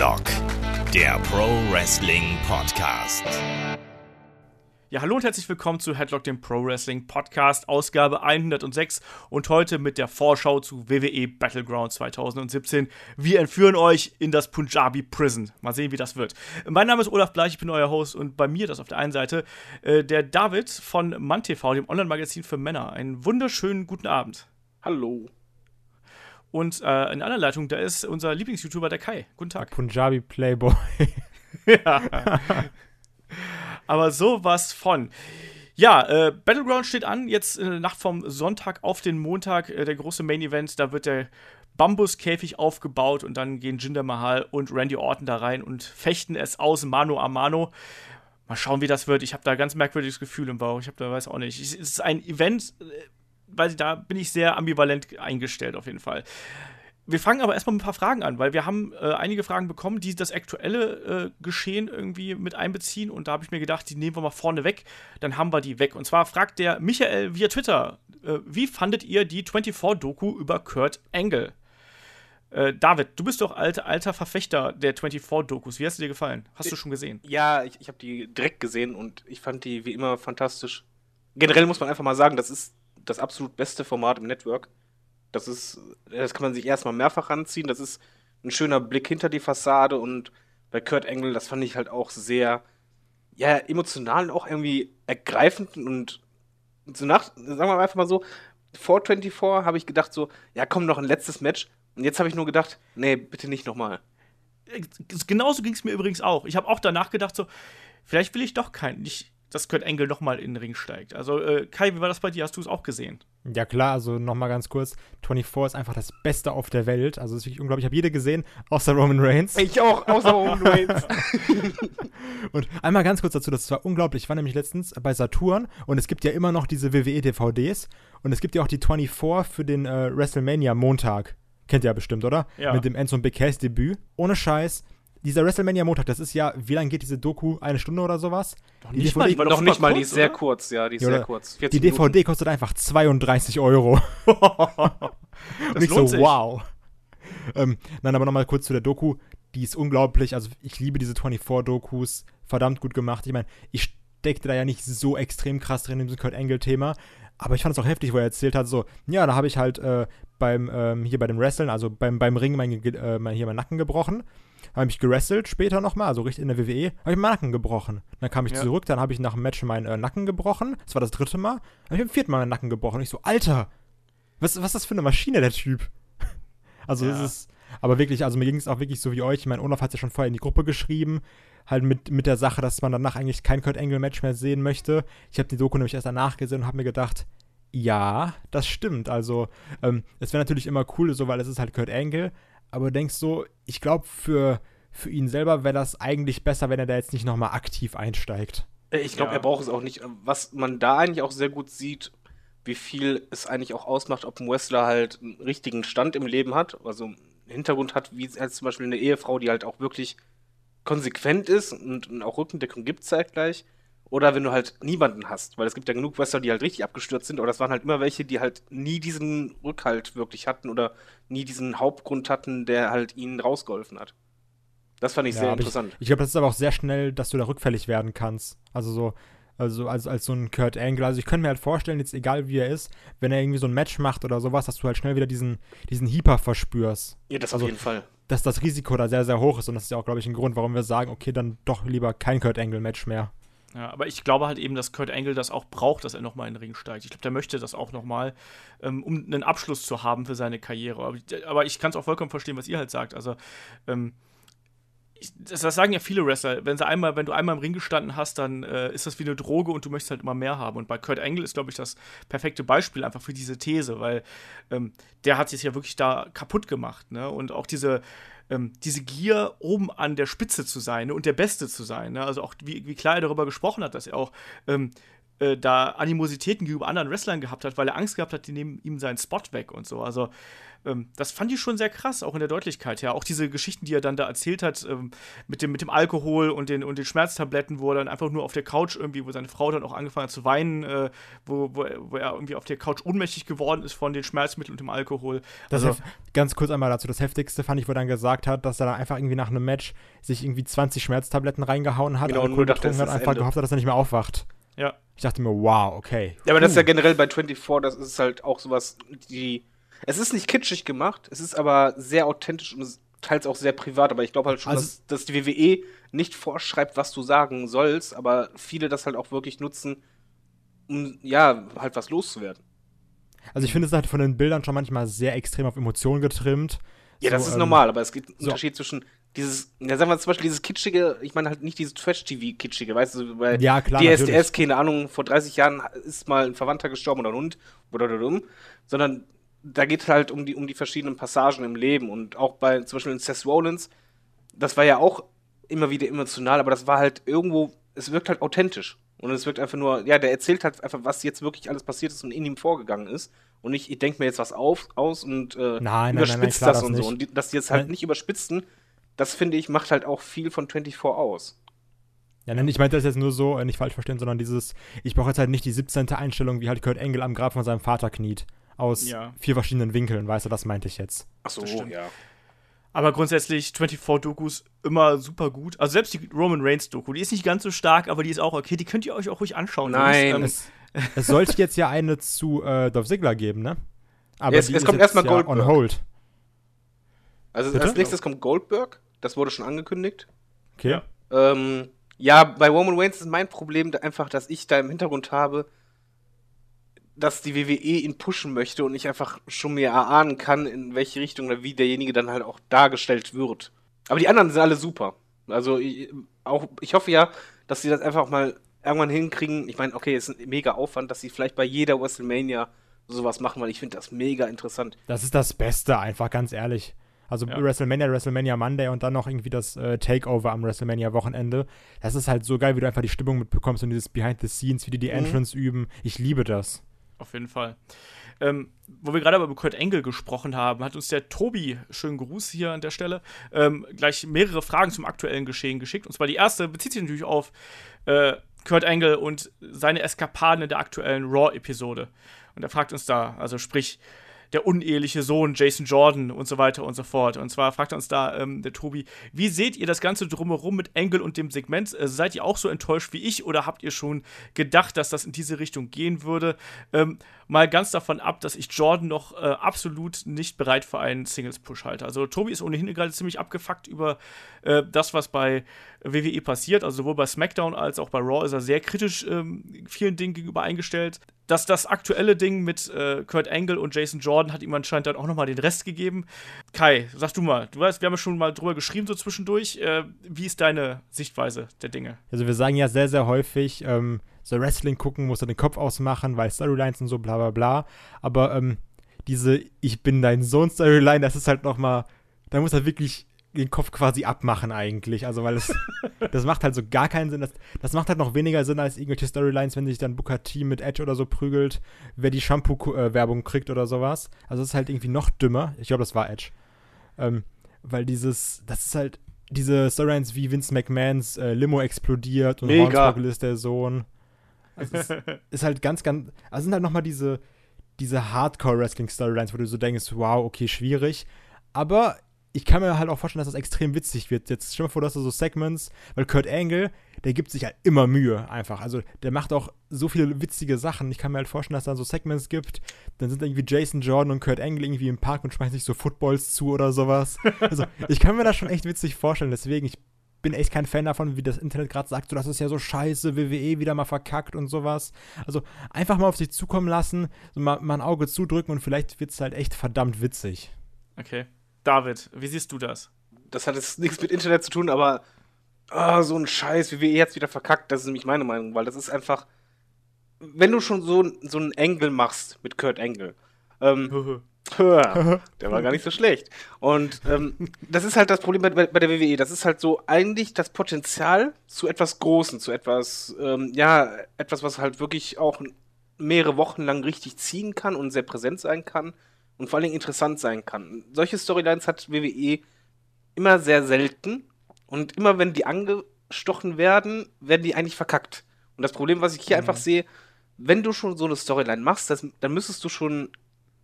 Headlock, der Pro Wrestling Podcast. Ja, hallo und herzlich willkommen zu Headlock, dem Pro Wrestling Podcast, Ausgabe 106 und heute mit der Vorschau zu WWE Battleground 2017. Wir entführen euch in das Punjabi Prison. Mal sehen, wie das wird. Mein Name ist Olaf Bleich, ich bin euer Host und bei mir, das auf der einen Seite, äh, der David von MannTV, dem Online-Magazin für Männer. Einen wunderschönen guten Abend. Hallo. Und äh, in einer Leitung, da ist unser Lieblings-YouTuber, der Kai. Guten Tag. Punjabi Playboy. ja. Aber sowas von. Ja, äh, Battleground steht an, jetzt in der Nacht vom Sonntag auf den Montag, äh, der große Main Event. Da wird der Bambuskäfig aufgebaut und dann gehen Jinder Mahal und Randy Orton da rein und fechten es aus, Mano a Mano. Mal schauen, wie das wird. Ich habe da ganz merkwürdiges Gefühl im Bauch. Ich habe da, weiß auch nicht. Es ist ein Event, äh, weil da bin ich sehr ambivalent eingestellt auf jeden Fall. Wir fangen aber erstmal mit ein paar Fragen an, weil wir haben äh, einige Fragen bekommen, die das aktuelle äh, Geschehen irgendwie mit einbeziehen. Und da habe ich mir gedacht, die nehmen wir mal vorne weg, dann haben wir die weg. Und zwar fragt der Michael via Twitter, äh, wie fandet ihr die 24-Doku über Kurt Angle? Äh, David, du bist doch alter, alter Verfechter der 24-Dokus. Wie hast du dir gefallen? Hast du schon gesehen? Ja, ich, ich habe die direkt gesehen und ich fand die wie immer fantastisch. Generell muss man einfach mal sagen, das ist das absolut beste Format im Network. Das ist, das kann man sich erstmal mehrfach ranziehen. Das ist ein schöner Blick hinter die Fassade und bei Kurt Angle, das fand ich halt auch sehr, ja, emotional und auch irgendwie ergreifend und so nach, sagen wir einfach mal so, vor 24 habe ich gedacht so, ja komm, noch ein letztes Match. Und jetzt habe ich nur gedacht, nee, bitte nicht nochmal. Genauso ging es mir übrigens auch. Ich habe auch danach gedacht so, vielleicht will ich doch kein, nicht, dass Kurt Angle nochmal in den Ring steigt. Also, äh, Kai, wie war das bei dir? Hast du es auch gesehen? Ja, klar, also nochmal ganz kurz: 24 ist einfach das Beste auf der Welt. Also, es ist wirklich unglaublich. Ich habe jede gesehen, außer Roman Reigns. Ich auch, außer Roman Reigns. und einmal ganz kurz dazu: Das war unglaublich. Ich war nämlich letztens bei Saturn und es gibt ja immer noch diese WWE-DVDs und es gibt ja auch die 24 für den äh, WrestleMania Montag. Kennt ihr ja bestimmt, oder? Ja. Mit dem Enzo Big Case Debüt. Ohne Scheiß dieser WrestleMania Montag, das ist ja, wie lange geht diese Doku? Eine Stunde oder sowas? Noch nicht, die mal, die war noch nicht mal, die ist sehr kurz, ja, die ist ja, sehr kurz. Die DVD Minuten. kostet einfach 32 Euro. Und ich so, sich. wow. Ähm, nein, aber nochmal kurz zu der Doku. Die ist unglaublich. Also, ich liebe diese 24-Dokus. Verdammt gut gemacht. Ich meine, ich steckte da ja nicht so extrem krass drin in diesem Kurt Angle-Thema. Aber ich fand es auch heftig, wo er erzählt hat, so, ja, da habe ich halt äh, beim, ähm, hier bei dem Wrestlen, also beim, beim Ring, mein, äh, mein, hier meinen Nacken gebrochen habe mich gerestelt später nochmal, also richtig in der WWE, habe ich meinen Nacken gebrochen. Dann kam ich ja. zurück, dann habe ich nach dem Match meinen äh, Nacken gebrochen. Das war das dritte Mal. Dann habe ich beim vierten Mal meinen Nacken gebrochen. Und ich so, Alter, was, was ist das für eine Maschine, der Typ? also ja. das ist, aber wirklich, also mir ging es auch wirklich so wie euch. Ich meine, Olaf hat es ja schon vorher in die Gruppe geschrieben, halt mit, mit der Sache, dass man danach eigentlich kein Kurt Angle-Match mehr sehen möchte. Ich habe die Doku nämlich erst danach gesehen und habe mir gedacht, ja, das stimmt. Also, ähm, es wäre natürlich immer cool, so, weil es ist halt Kurt Angle, aber denkst so, ich glaube, für, für ihn selber wäre das eigentlich besser, wenn er da jetzt nicht nochmal aktiv einsteigt. Äh, ich glaube, ja. er braucht es auch nicht. Was man da eigentlich auch sehr gut sieht, wie viel es eigentlich auch ausmacht, ob ein Wrestler halt einen richtigen Stand im Leben hat, also einen Hintergrund hat, wie als zum Beispiel eine Ehefrau, die halt auch wirklich konsequent ist und auch Rückendeckung gibt zeitgleich. Oder wenn du halt niemanden hast, weil es gibt ja genug Wrestler, die halt richtig abgestürzt sind, aber das waren halt immer welche, die halt nie diesen Rückhalt wirklich hatten oder nie diesen Hauptgrund hatten, der halt ihnen rausgeholfen hat. Das fand ich ja, sehr interessant. Ich, ich glaube, das ist aber auch sehr schnell, dass du da rückfällig werden kannst. Also so, also als, als so ein Kurt Angle. Also ich könnte mir halt vorstellen, jetzt egal wie er ist, wenn er irgendwie so ein Match macht oder sowas, dass du halt schnell wieder diesen, diesen Heeper verspürst. Ja, das also, auf jeden Fall. Dass das Risiko da sehr, sehr hoch ist und das ist ja auch, glaube ich, ein Grund, warum wir sagen, okay, dann doch lieber kein Kurt Angle-Match mehr. Ja, aber ich glaube halt eben, dass Kurt Angle das auch braucht, dass er nochmal in den Ring steigt. Ich glaube, der möchte das auch nochmal, ähm, um einen Abschluss zu haben für seine Karriere. Aber, aber ich kann es auch vollkommen verstehen, was ihr halt sagt. Also, ähm, ich, das, das, sagen ja viele Wrestler. Wenn, sie einmal, wenn du einmal im Ring gestanden hast, dann äh, ist das wie eine Droge und du möchtest halt immer mehr haben. Und bei Kurt Angle ist, glaube ich, das perfekte Beispiel einfach für diese These, weil ähm, der hat sich ja wirklich da kaputt gemacht. Ne? Und auch diese ähm, diese Gier, oben an der Spitze zu sein ne, und der Beste zu sein. Ne? Also auch, wie, wie klar er darüber gesprochen hat, dass er auch ähm, äh, da Animositäten gegenüber anderen Wrestlern gehabt hat, weil er Angst gehabt hat, die nehmen ihm seinen Spot weg und so. Also das fand ich schon sehr krass, auch in der Deutlichkeit her. Auch diese Geschichten, die er dann da erzählt hat, ähm, mit, dem, mit dem Alkohol und den, und den Schmerztabletten, wo er dann einfach nur auf der Couch irgendwie, wo seine Frau dann auch angefangen hat zu weinen, äh, wo, wo, wo, er irgendwie auf der Couch ohnmächtig geworden ist von den Schmerzmitteln und dem Alkohol. Also, ganz kurz einmal dazu, das Heftigste fand ich, wo er dann gesagt hat, dass er dann einfach irgendwie nach einem Match sich irgendwie 20 Schmerztabletten reingehauen hat, genau, Alkohol getrunken hat, einfach Ende. gehofft hat, dass er nicht mehr aufwacht. Ja. Ich dachte mir, wow, okay. Ja, aber das ist ja generell bei 24, das ist halt auch sowas, die es ist nicht kitschig gemacht, es ist aber sehr authentisch und teils auch sehr privat, aber ich glaube halt schon, also, dass, dass, die WWE nicht vorschreibt, was du sagen sollst, aber viele das halt auch wirklich nutzen, um ja, halt was loszuwerden. Also ich finde es halt von den Bildern schon manchmal sehr extrem auf Emotionen getrimmt. Ja, so, das ist ähm, normal, aber es gibt einen so. Unterschied zwischen dieses, ja, sagen wir zum Beispiel dieses kitschige, ich meine halt nicht dieses Trash-TV-kitschige, weißt du, weil ja, klar, DSDS, natürlich. keine Ahnung, vor 30 Jahren ist mal ein Verwandter gestorben oder ein Hund, oder, oder, oder, sondern da geht es halt um die, um die verschiedenen Passagen im Leben und auch bei zum Beispiel in Seth Rollins, das war ja auch immer wieder emotional, aber das war halt irgendwo, es wirkt halt authentisch. Und es wirkt einfach nur, ja, der erzählt halt einfach, was jetzt wirklich alles passiert ist und in ihm vorgegangen ist. Und nicht, ich denke mir jetzt was auf, aus und äh, nein, überspitzt nein, nein, das, das und so. Und die, dass die jetzt halt nicht überspitzen, das finde ich, macht halt auch viel von 24 aus. Ja, nein, ich meinte das jetzt nur so, äh, nicht falsch verstehen, sondern dieses, ich brauche jetzt halt nicht die 17. Einstellung, wie halt Kurt Engel am Grab von seinem Vater kniet aus ja. vier verschiedenen Winkeln, weißt du, das meinte ich jetzt. Ach so, ja. Aber grundsätzlich 24-Dokus immer super gut. Also selbst die Roman Reigns-Doku, die ist nicht ganz so stark, aber die ist auch okay. Die könnt ihr euch auch ruhig anschauen. Nein. Ähm, es, es, sollte jetzt ja eine zu äh, Dolph Ziggler geben, ne? Aber jetzt, es kommt erstmal ja Goldberg. On hold. Also Bitte? als nächstes kommt Goldberg. Das wurde schon angekündigt. Okay. Ähm, ja, bei Roman Reigns ist mein Problem einfach, dass ich da im Hintergrund habe, dass die WWE ihn pushen möchte und ich einfach schon mir erahnen kann, in welche Richtung oder wie derjenige dann halt auch dargestellt wird. Aber die anderen sind alle super. Also ich, auch, ich hoffe ja, dass sie das einfach mal irgendwann hinkriegen. Ich meine, okay, es ist ein mega Aufwand, dass sie vielleicht bei jeder WrestleMania sowas machen, weil ich finde das mega interessant. Das ist das Beste, einfach ganz ehrlich. Also ja. WrestleMania, WrestleMania Monday und dann noch irgendwie das äh, Takeover am WrestleMania Wochenende. Das ist halt so geil, wie du einfach die Stimmung mitbekommst und dieses Behind the Scenes, wie die die mhm. Entrance üben. Ich liebe das auf jeden Fall. Ähm, wo wir gerade über Kurt Engel gesprochen haben, hat uns der Tobi, schönen Gruß hier an der Stelle, ähm, gleich mehrere Fragen zum aktuellen Geschehen geschickt. Und zwar die erste bezieht sich natürlich auf äh, Kurt Engel und seine Eskapaden in der aktuellen Raw-Episode. Und er fragt uns da, also sprich, der uneheliche Sohn Jason Jordan und so weiter und so fort. Und zwar fragt uns da ähm, der Tobi, wie seht ihr das Ganze drumherum mit Engel und dem Segment? Äh, seid ihr auch so enttäuscht wie ich oder habt ihr schon gedacht, dass das in diese Richtung gehen würde? Ähm, mal ganz davon ab, dass ich Jordan noch äh, absolut nicht bereit für einen Singles-Push halte. Also Tobi ist ohnehin gerade ziemlich abgefuckt über äh, das, was bei WWE passiert. Also sowohl bei SmackDown als auch bei Raw ist er sehr kritisch ähm, vielen Dingen gegenüber eingestellt. Dass das aktuelle Ding mit äh, Kurt Angle und Jason Jordan hat ihm anscheinend dann auch nochmal den Rest gegeben. Kai, sag du mal, du weißt, wir haben ja schon mal drüber geschrieben so zwischendurch. Äh, wie ist deine Sichtweise der Dinge? Also wir sagen ja sehr, sehr häufig, ähm, so Wrestling gucken muss er den Kopf ausmachen, weil Storylines und so bla bla bla. Aber ähm, diese Ich bin dein Sohn Storyline, das ist halt nochmal, da muss er wirklich den Kopf quasi abmachen eigentlich. Also, weil es, das macht halt so gar keinen Sinn. Das, das macht halt noch weniger Sinn als irgendwelche Storylines, wenn sich dann Booker T mit Edge oder so prügelt, wer die Shampoo-Werbung kriegt oder sowas. Also, es ist halt irgendwie noch dümmer. Ich glaube, das war Edge. Ähm, weil dieses, das ist halt, diese Storylines wie Vince McMahons äh, Limo explodiert und Hornswoggle ist der Sohn. Also, es ist halt ganz, ganz, also sind halt nochmal diese, diese Hardcore-Wrestling-Storylines, wo du so denkst, wow, okay, schwierig. Aber ich kann mir halt auch vorstellen, dass das extrem witzig wird. Jetzt stell dir mal vor, dass du so Segments, weil Kurt Angle, der gibt sich halt immer Mühe einfach. Also der macht auch so viele witzige Sachen. Ich kann mir halt vorstellen, dass da so Segments gibt, dann sind irgendwie Jason Jordan und Kurt Angle irgendwie im Park und schmeißen sich so Footballs zu oder sowas. Also ich kann mir das schon echt witzig vorstellen. Deswegen, ich bin echt kein Fan davon, wie das Internet gerade sagt, so das ist ja so scheiße, WWE wieder mal verkackt und sowas. Also einfach mal auf sich zukommen lassen, so mal, mal ein Auge zudrücken und vielleicht wird es halt echt verdammt witzig. Okay. David, wie siehst du das? Das hat jetzt nichts mit Internet zu tun, aber oh, so ein Scheiß, wie wir jetzt wieder verkackt, das ist nämlich meine Meinung, weil das ist einfach, wenn du schon so, so einen Engel machst mit Kurt Engel, ähm, der war gar nicht so schlecht. Und ähm, das ist halt das Problem bei, bei, der WWE. Das ist halt so eigentlich das Potenzial zu etwas Großen, zu etwas, ähm, ja, etwas, was halt wirklich auch mehrere Wochen lang richtig ziehen kann und sehr präsent sein kann und vor allen Dingen interessant sein kann. Solche Storylines hat WWE immer sehr selten und immer wenn die angestochen werden, werden die eigentlich verkackt. Und das Problem, was ich hier mhm. einfach sehe, wenn du schon so eine Storyline machst, das, dann müsstest du schon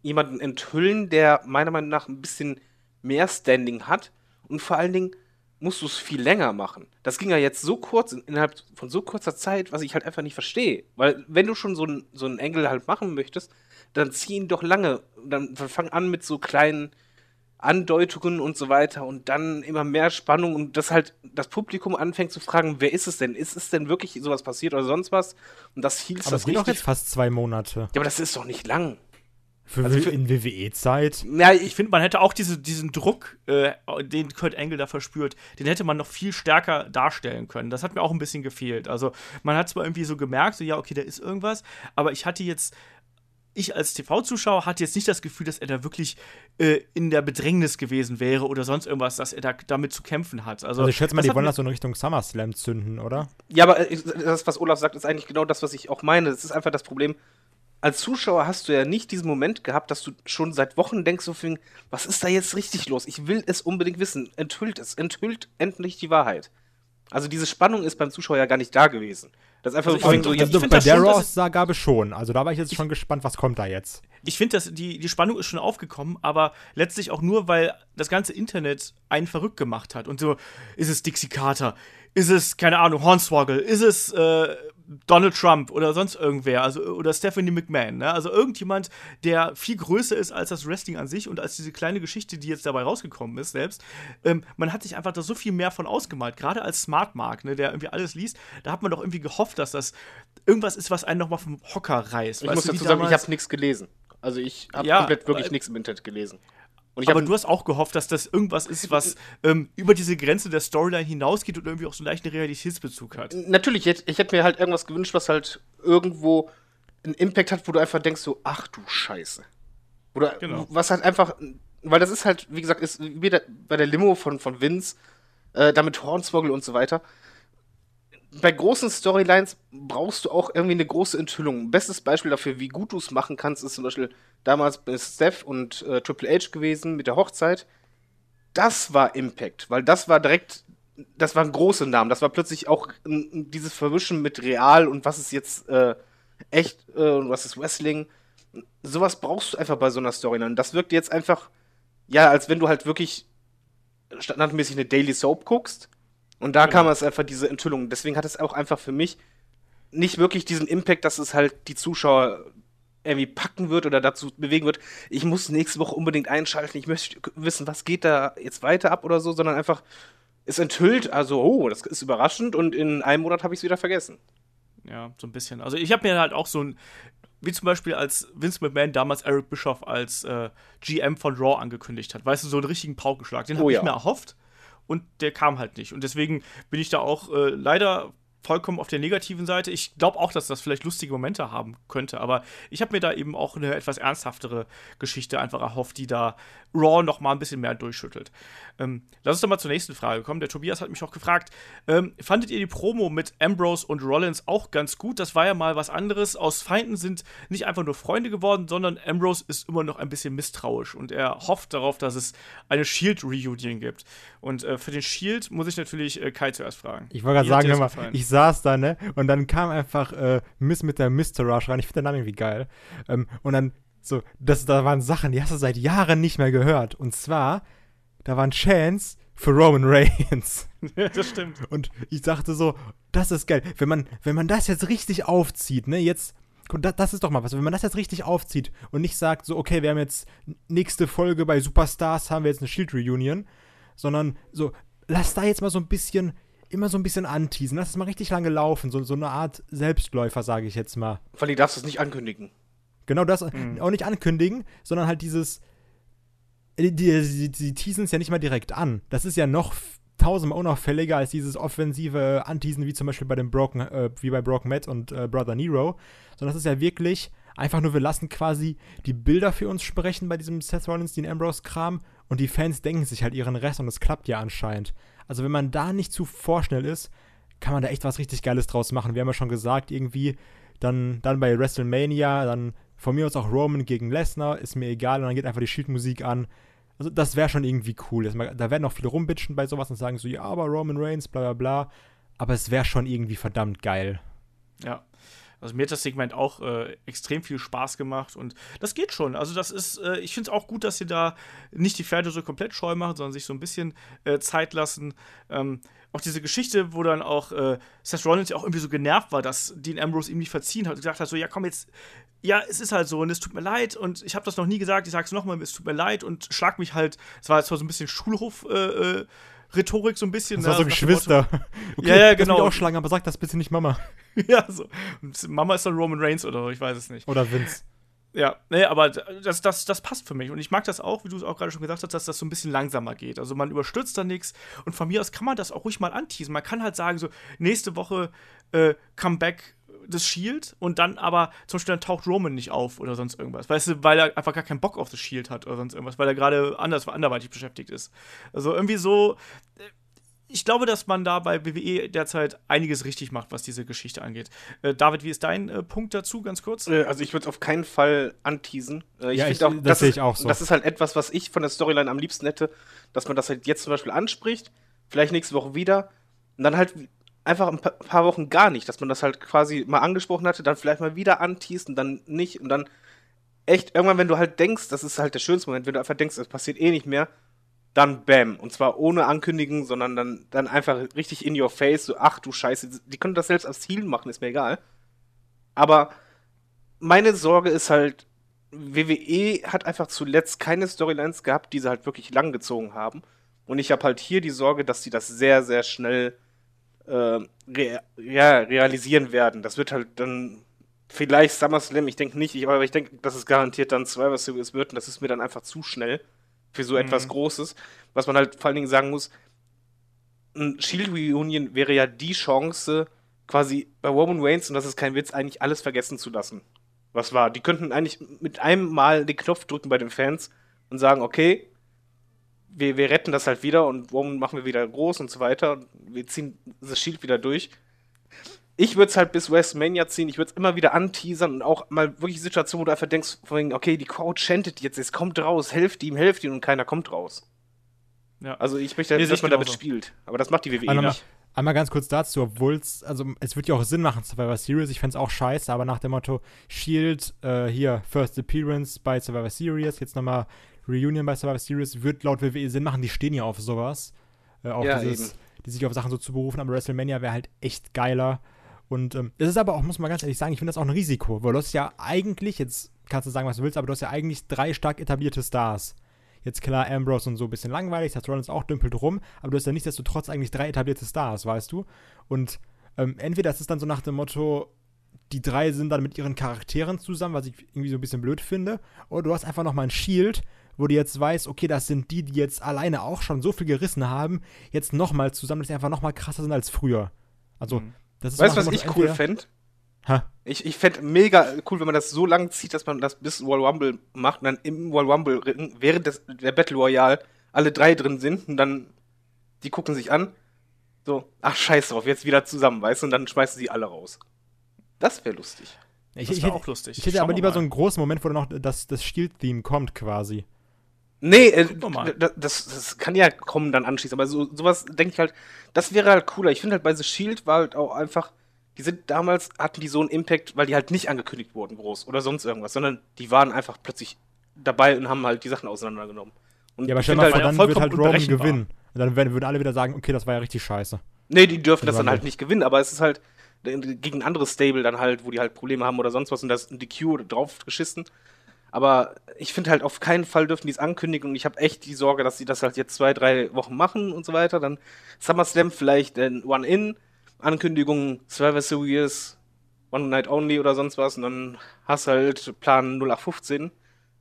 jemanden enthüllen, der meiner Meinung nach ein bisschen mehr Standing hat und vor allen Dingen musst du es viel länger machen. Das ging ja jetzt so kurz, innerhalb von so kurzer Zeit, was ich halt einfach nicht verstehe. Weil, wenn du schon so, ein, so einen Engel halt machen möchtest, dann zieh ihn doch lange. Dann fang an mit so kleinen Andeutungen und so weiter und dann immer mehr Spannung und das halt das Publikum anfängt zu fragen, wer ist es denn? Ist es denn wirklich sowas passiert oder sonst was? Und das hielt das, das geht doch jetzt fast zwei Monate. Ja, aber das ist doch nicht lang. Für, also für in WWE-Zeit. Ja, ich finde, man hätte auch diese, diesen Druck, äh, den Kurt Angle da verspürt, den hätte man noch viel stärker darstellen können. Das hat mir auch ein bisschen gefehlt. Also, man hat zwar irgendwie so gemerkt, so, ja, okay, da ist irgendwas, aber ich hatte jetzt, ich als TV-Zuschauer hatte jetzt nicht das Gefühl, dass er da wirklich äh, in der Bedrängnis gewesen wäre oder sonst irgendwas, dass er da damit zu kämpfen hat. Also, also ich schätze mal, die wollen das so in Richtung SummerSlam zünden, oder? Ja, aber äh, das, was Olaf sagt, ist eigentlich genau das, was ich auch meine. Das ist einfach das Problem als Zuschauer hast du ja nicht diesen Moment gehabt, dass du schon seit Wochen denkst, so viel, was ist da jetzt richtig los? Ich will es unbedingt wissen. Enthüllt es, enthüllt endlich die Wahrheit. Also diese Spannung ist beim Zuschauer ja gar nicht da gewesen. Das ist einfach also so, ich, so, ich bei der Raw-Ausgabe schon. Also da war ich jetzt schon gespannt, was kommt da jetzt. Ich finde, die, die Spannung ist schon aufgekommen, aber letztlich auch nur, weil das ganze Internet einen verrückt gemacht hat. Und so, ist es Dixie Carter? Ist es, keine Ahnung, Hornswoggle? Ist es äh, Donald Trump oder sonst irgendwer, also oder Stephanie McMahon, ne? Also irgendjemand, der viel größer ist als das Wrestling an sich und als diese kleine Geschichte, die jetzt dabei rausgekommen ist, selbst. Ähm, man hat sich einfach da so viel mehr von ausgemalt, gerade als Smart Mark, ne, der irgendwie alles liest, da hat man doch irgendwie gehofft, dass das irgendwas ist, was einen nochmal vom Hocker reißt. Ich muss dazu sagen, ich habe nichts gelesen. Also ich habe ja, komplett wirklich nichts im Internet gelesen. Aber du hast auch gehofft, dass das irgendwas ist, was ähm, über diese Grenze der Storyline hinausgeht und irgendwie auch so einen leichten Realitätsbezug hat. Natürlich, ich, ich hätte mir halt irgendwas gewünscht, was halt irgendwo einen Impact hat, wo du einfach denkst so, ach du Scheiße. Oder genau. was halt einfach, weil das ist halt, wie gesagt, ist wie bei der Limo von, von Vince, äh, damit Hornswoggle und so weiter bei großen Storylines brauchst du auch irgendwie eine große Enthüllung. Bestes Beispiel dafür, wie gut du es machen kannst, ist zum Beispiel damals bei Steph und äh, Triple H gewesen mit der Hochzeit. Das war Impact, weil das war direkt, das waren große Namen. Das war plötzlich auch dieses Verwischen mit Real und was ist jetzt äh, echt äh, und was ist Wrestling. Sowas brauchst du einfach bei so einer Storyline. Das wirkt jetzt einfach, ja, als wenn du halt wirklich standardmäßig eine Daily Soap guckst und da genau. kam es einfach diese Enthüllung. Deswegen hat es auch einfach für mich nicht wirklich diesen Impact, dass es halt die Zuschauer irgendwie packen wird oder dazu bewegen wird, ich muss nächste Woche unbedingt einschalten, ich möchte wissen, was geht da jetzt weiter ab oder so, sondern einfach, es enthüllt, also, oh, das ist überraschend und in einem Monat habe ich es wieder vergessen. Ja, so ein bisschen. Also ich habe mir halt auch so ein, wie zum Beispiel als Vince McMahon damals Eric Bischoff als äh, GM von Raw angekündigt hat, weißt du, so einen richtigen Paukenschlag, den oh, habe ja. ich mir erhofft und der kam halt nicht. Und deswegen bin ich da auch äh, leider vollkommen auf der negativen Seite. Ich glaube auch, dass das vielleicht lustige Momente haben könnte, aber ich habe mir da eben auch eine etwas ernsthaftere Geschichte einfach erhofft, die da Raw noch mal ein bisschen mehr durchschüttelt. Ähm, lass uns doch mal zur nächsten Frage kommen. Der Tobias hat mich auch gefragt, ähm, fandet ihr die Promo mit Ambrose und Rollins auch ganz gut? Das war ja mal was anderes. Aus Feinden sind nicht einfach nur Freunde geworden, sondern Ambrose ist immer noch ein bisschen misstrauisch und er hofft darauf, dass es eine Shield-Reunion gibt. Und äh, für den Shield muss ich natürlich äh, Kai zuerst fragen. Ich wollte gerade sagen, mal, ich saß da, ne? Und dann kam einfach äh, Miss mit der Mr. Rush rein. Ich finde den Namen irgendwie geil. Ähm, und dann so, das, da waren Sachen, die hast du seit Jahren nicht mehr gehört. Und zwar, da waren Chance für Roman Reigns. Das stimmt. Und ich dachte so, das ist geil. Wenn man, wenn man das jetzt richtig aufzieht, ne, jetzt, das ist doch mal was, wenn man das jetzt richtig aufzieht und nicht sagt, so, okay, wir haben jetzt nächste Folge bei Superstars, haben wir jetzt eine Shield Reunion, sondern so, lass da jetzt mal so ein bisschen, immer so ein bisschen anteasen, lass es mal richtig lange laufen, so, so eine Art Selbstläufer, sage ich jetzt mal. Weil die darfst du es nicht ankündigen. Genau das, mhm. auch nicht ankündigen, sondern halt dieses, die, die, die, die teasen es ja nicht mal direkt an. Das ist ja noch tausendmal unauffälliger als dieses offensive Anteasen, wie zum Beispiel bei dem Broken, äh, wie bei Broken Matt und äh, Brother Nero, sondern das ist ja wirklich Einfach nur, wir lassen quasi die Bilder für uns sprechen bei diesem Seth Rollins, Dean Ambrose-Kram und die Fans denken sich halt ihren Rest und es klappt ja anscheinend. Also wenn man da nicht zu vorschnell ist, kann man da echt was richtig Geiles draus machen. Wir haben ja schon gesagt, irgendwie, dann, dann bei WrestleMania, dann von mir aus auch Roman gegen Lesnar, ist mir egal, und dann geht einfach die Shield-Musik an. Also das wäre schon irgendwie cool. Da werden auch viele rumbitchen bei sowas und sagen so, ja, aber Roman Reigns, bla bla bla. Aber es wäre schon irgendwie verdammt geil. Ja. Also mir hat das Segment auch äh, extrem viel Spaß gemacht und das geht schon. Also das ist, äh, ich finde es auch gut, dass sie da nicht die Pferde so komplett scheu machen, sondern sich so ein bisschen äh, Zeit lassen. Ähm, auch diese Geschichte, wo dann auch äh, Seth Rollins ja auch irgendwie so genervt war, dass Dean Ambrose ihm nicht verziehen hat und gesagt hat, so, ja komm jetzt, ja, es ist halt so und es tut mir leid und ich habe das noch nie gesagt, ich sag's nochmal, es tut mir leid und schlag mich halt, es war zwar so ein bisschen Schulhof, äh, äh Rhetorik so ein bisschen. Das war so Geschwister. Okay, ja, ja, genau. auch schlagen, aber sag das bitte nicht Mama. ja, so. Mama ist dann Roman Reigns oder so, ich weiß es nicht. Oder Vince. Ja, nee, aber das, das, das passt für mich. Und ich mag das auch, wie du es auch gerade schon gesagt hast, dass das so ein bisschen langsamer geht. Also man überstürzt da nichts. Und von mir aus kann man das auch ruhig mal anteasen. Man kann halt sagen, so, nächste Woche äh, Comeback das Shield und dann aber zum Beispiel dann taucht Roman nicht auf oder sonst irgendwas. Weißt du, weil er einfach gar keinen Bock auf das Shield hat oder sonst irgendwas, weil er gerade anders, anderweitig beschäftigt ist. Also irgendwie so. Ich glaube, dass man da bei WWE derzeit einiges richtig macht, was diese Geschichte angeht. Äh, David, wie ist dein äh, Punkt dazu, ganz kurz? Äh, also ich würde es auf keinen Fall anteasen. Äh, ich ja, ich, auch, das, das sehe ich auch so. Das ist halt etwas, was ich von der Storyline am liebsten hätte, dass man das halt jetzt zum Beispiel anspricht, vielleicht nächste Woche wieder und dann halt einfach ein paar Wochen gar nicht, dass man das halt quasi mal angesprochen hatte, dann vielleicht mal wieder antiest und dann nicht und dann echt irgendwann, wenn du halt denkst, das ist halt der schönste Moment, wenn du einfach denkst, es passiert eh nicht mehr, dann bam. Und zwar ohne Ankündigen, sondern dann, dann einfach richtig in your face, so, ach du Scheiße, die können das selbst als Ziel machen, ist mir egal. Aber meine Sorge ist halt, WWE hat einfach zuletzt keine Storylines gehabt, die sie halt wirklich lang gezogen haben. Und ich habe halt hier die Sorge, dass sie das sehr, sehr schnell äh, rea ja, realisieren werden. Das wird halt dann vielleicht SummerSlam, ich denke nicht, ich, aber ich denke, dass es garantiert dann Survivor Series wird und das ist mir dann einfach zu schnell für so etwas mhm. Großes. Was man halt vor allen Dingen sagen muss, ein Shield Reunion wäre ja die Chance, quasi bei Roman Reigns, und das ist kein Witz, eigentlich alles vergessen zu lassen. Was war? Die könnten eigentlich mit einem Mal den Knopf drücken bei den Fans und sagen, okay, wir, wir retten das halt wieder und warum machen wir wieder groß und so weiter. Und wir ziehen das Shield wieder durch. Ich würde es halt bis WrestleMania ziehen, ich würde es immer wieder anteasern und auch mal wirklich Situationen, wo du einfach denkst, okay, die Crowd chantet jetzt, es kommt raus, helft ihm, helft ihm und keiner kommt raus. Ja. Also ich möchte, nee, dass man damit spielt. Aber das macht die WWE nicht. Einmal ganz kurz dazu, obwohl es, also es wird ja auch Sinn machen, Survivor Series, ich fände es auch scheiße, aber nach dem Motto, Shield, äh, hier, First Appearance bei Survivor Series, jetzt nochmal Reunion bei Survivor Series wird laut WWE Sinn machen. Die stehen ja auf sowas. Äh, auf ja, dieses, eben. die sich auf Sachen so zu berufen. Aber WrestleMania wäre halt echt geiler. Und ähm, das ist aber auch, muss man ganz ehrlich sagen, ich finde das auch ein Risiko. Weil du hast ja eigentlich, jetzt kannst du sagen, was du willst, aber du hast ja eigentlich drei stark etablierte Stars. Jetzt klar, Ambrose und so ein bisschen langweilig, Seth Rollins auch dümpelt rum, aber du hast ja nichtsdestotrotz eigentlich drei etablierte Stars, weißt du? Und ähm, entweder ist es dann so nach dem Motto, die drei sind dann mit ihren Charakteren zusammen, was ich irgendwie so ein bisschen blöd finde, oder du hast einfach nochmal ein Shield, wo du jetzt weißt, okay, das sind die, die jetzt alleine auch schon so viel gerissen haben, jetzt nochmal zusammen, dass sie einfach nochmal krasser sind als früher. Also, mhm. das ist Weißt du, was ich cool fände? Ich, ich fände mega cool, wenn man das so lang zieht, dass man das bis Wall Rumble macht und dann im Wall Rumble während des, der Battle Royale alle drei drin sind und dann die gucken sich an. So, ach scheiß drauf, jetzt wieder zusammen, weißt du, und dann schmeißen sie alle raus. Das wäre lustig. Ich, das wäre auch lustig. Ich hätte aber lieber mal. so einen großen Moment, wo dann noch das, das Shield-Theme kommt quasi. Nee, äh, das, das kann ja kommen dann anschließend, aber so, sowas denke ich halt, das wäre halt cooler. Ich finde halt bei The Shield war halt auch einfach, die sind damals, hatten die so einen Impact, weil die halt nicht angekündigt wurden groß oder sonst irgendwas, sondern die waren einfach plötzlich dabei und haben halt die Sachen auseinandergenommen. Und ja, aber stell mal halt vor, dann wird halt Roman gewinnen. Und dann würden alle wieder sagen, okay, das war ja richtig scheiße. Nee, die dürfen das dann halt nicht gewinnen, aber es ist halt gegen ein anderes Stable dann halt, wo die halt Probleme haben oder sonst was und das die Q drauf geschissen. Aber ich finde halt, auf keinen Fall dürfen die es ankündigen und ich habe echt die Sorge, dass sie das halt jetzt zwei, drei Wochen machen und so weiter. Dann SummerSlam vielleicht ein One-In, Ankündigung Survivor Series, One Night Only oder sonst was und dann hast du halt Plan 0815,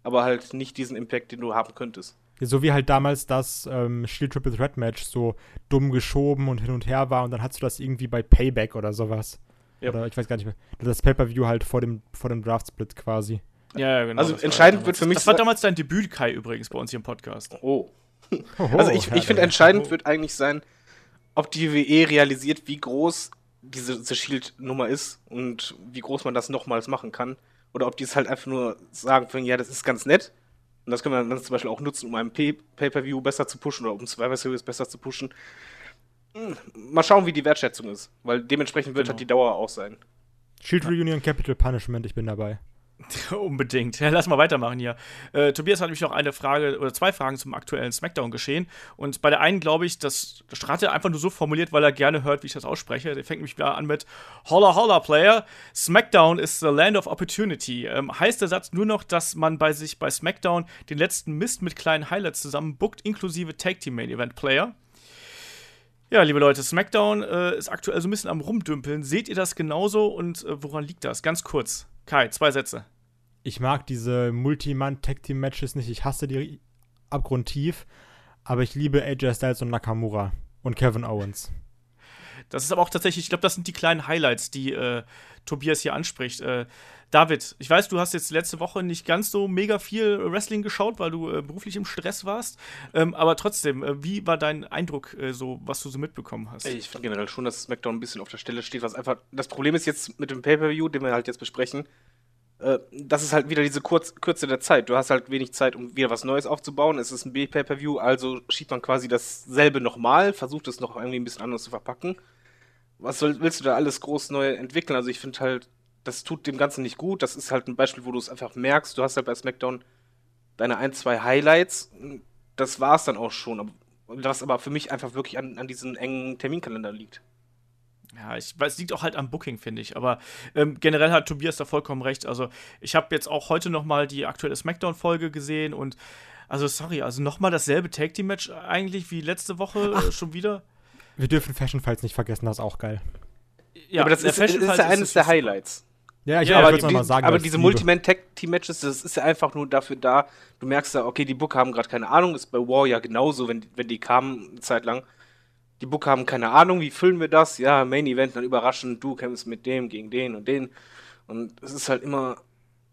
aber halt nicht diesen Impact, den du haben könntest. So wie halt damals das ähm, Shield Triple Threat Match so dumm geschoben und hin und her war und dann hast du das irgendwie bei Payback oder sowas. Ja. Oder ich weiß gar nicht mehr. Das Pay-Per-View halt vor dem, vor dem Draft-Split quasi. Ja, ja, genau. Also entscheidend wird für mich. Das war damals dein Debüt, Kai, übrigens, bei uns hier im Podcast. Oh. also ich, ich finde, entscheidend wird eigentlich sein, ob die WWE realisiert, wie groß diese, diese Shield-Nummer ist und wie groß man das nochmals machen kann. Oder ob die es halt einfach nur sagen, ja, das ist ganz nett. Und das können wir dann zum Beispiel auch nutzen, um einen Pay-Per-View besser zu pushen oder um Survivor Series besser zu pushen. Hm, mal schauen, wie die Wertschätzung ist, weil dementsprechend wird genau. halt die Dauer auch sein. Shield Reunion Capital Punishment, ich bin dabei. Unbedingt. Lass mal weitermachen hier. Äh, Tobias hat nämlich noch eine Frage oder zwei Fragen zum aktuellen Smackdown-Geschehen. Und bei der einen glaube ich, das Strate einfach nur so formuliert, weil er gerne hört, wie ich das ausspreche. Der fängt nämlich wieder an mit Holla Holla Player. Smackdown is the land of opportunity. Ähm, heißt der Satz nur noch, dass man bei sich bei Smackdown den letzten Mist mit kleinen Highlights zusammen bookt, inklusive Tag Team Main Event Player? Ja, liebe Leute, SmackDown äh, ist aktuell so ein bisschen am Rumdümpeln. Seht ihr das genauso und äh, woran liegt das? Ganz kurz. Kai, zwei Sätze. Ich mag diese Multi-Mann-Tag-Team-Matches nicht. Ich hasse die abgrundtief. Aber ich liebe AJ Styles und Nakamura und Kevin Owens. Das ist aber auch tatsächlich, ich glaube, das sind die kleinen Highlights, die äh, Tobias hier anspricht. Äh, David, ich weiß, du hast jetzt letzte Woche nicht ganz so mega viel Wrestling geschaut, weil du äh, beruflich im Stress warst. Ähm, aber trotzdem, äh, wie war dein Eindruck, äh, so was du so mitbekommen hast? Ich finde generell schon, dass SmackDown ein bisschen auf der Stelle steht, was einfach. Das Problem ist jetzt mit dem Pay-Per-View, den wir halt jetzt besprechen, äh, das ist halt wieder diese Kurz Kürze der Zeit. Du hast halt wenig Zeit, um wieder was Neues aufzubauen. Es ist ein B-Pay-Per-View, also schiebt man quasi dasselbe nochmal, versucht es noch irgendwie ein bisschen anders zu verpacken. Was soll, willst du da alles groß neu entwickeln? Also ich finde halt, das tut dem Ganzen nicht gut. Das ist halt ein Beispiel, wo du es einfach merkst. Du hast halt bei SmackDown deine ein, zwei Highlights. Das war es dann auch schon. Was aber für mich einfach wirklich an, an diesen engen Terminkalender liegt. Ja, ich, es liegt auch halt am Booking, finde ich. Aber ähm, generell hat Tobias da vollkommen recht. Also, ich habe jetzt auch heute noch mal die aktuelle SmackDown-Folge gesehen und also, sorry, also nochmal dasselbe Tag Team Match eigentlich wie letzte Woche Ach, schon wieder. Wir dürfen Fashion Fights nicht vergessen, das ist auch geil. Ja, aber das ist, ist, ist ja eines der Highlights. Ja, ich ja, aber, die, mal sagen, aber diese Multiman-Tag-Team-Matches, das ist ja einfach nur dafür da, du merkst ja, okay, die Book haben gerade keine Ahnung, ist bei War ja genauso, wenn, wenn die kamen eine Zeit lang die Book haben keine Ahnung, wie füllen wir das? Ja, Main Event, dann überraschend, du kämpfst mit dem gegen den und den. Und es ist halt immer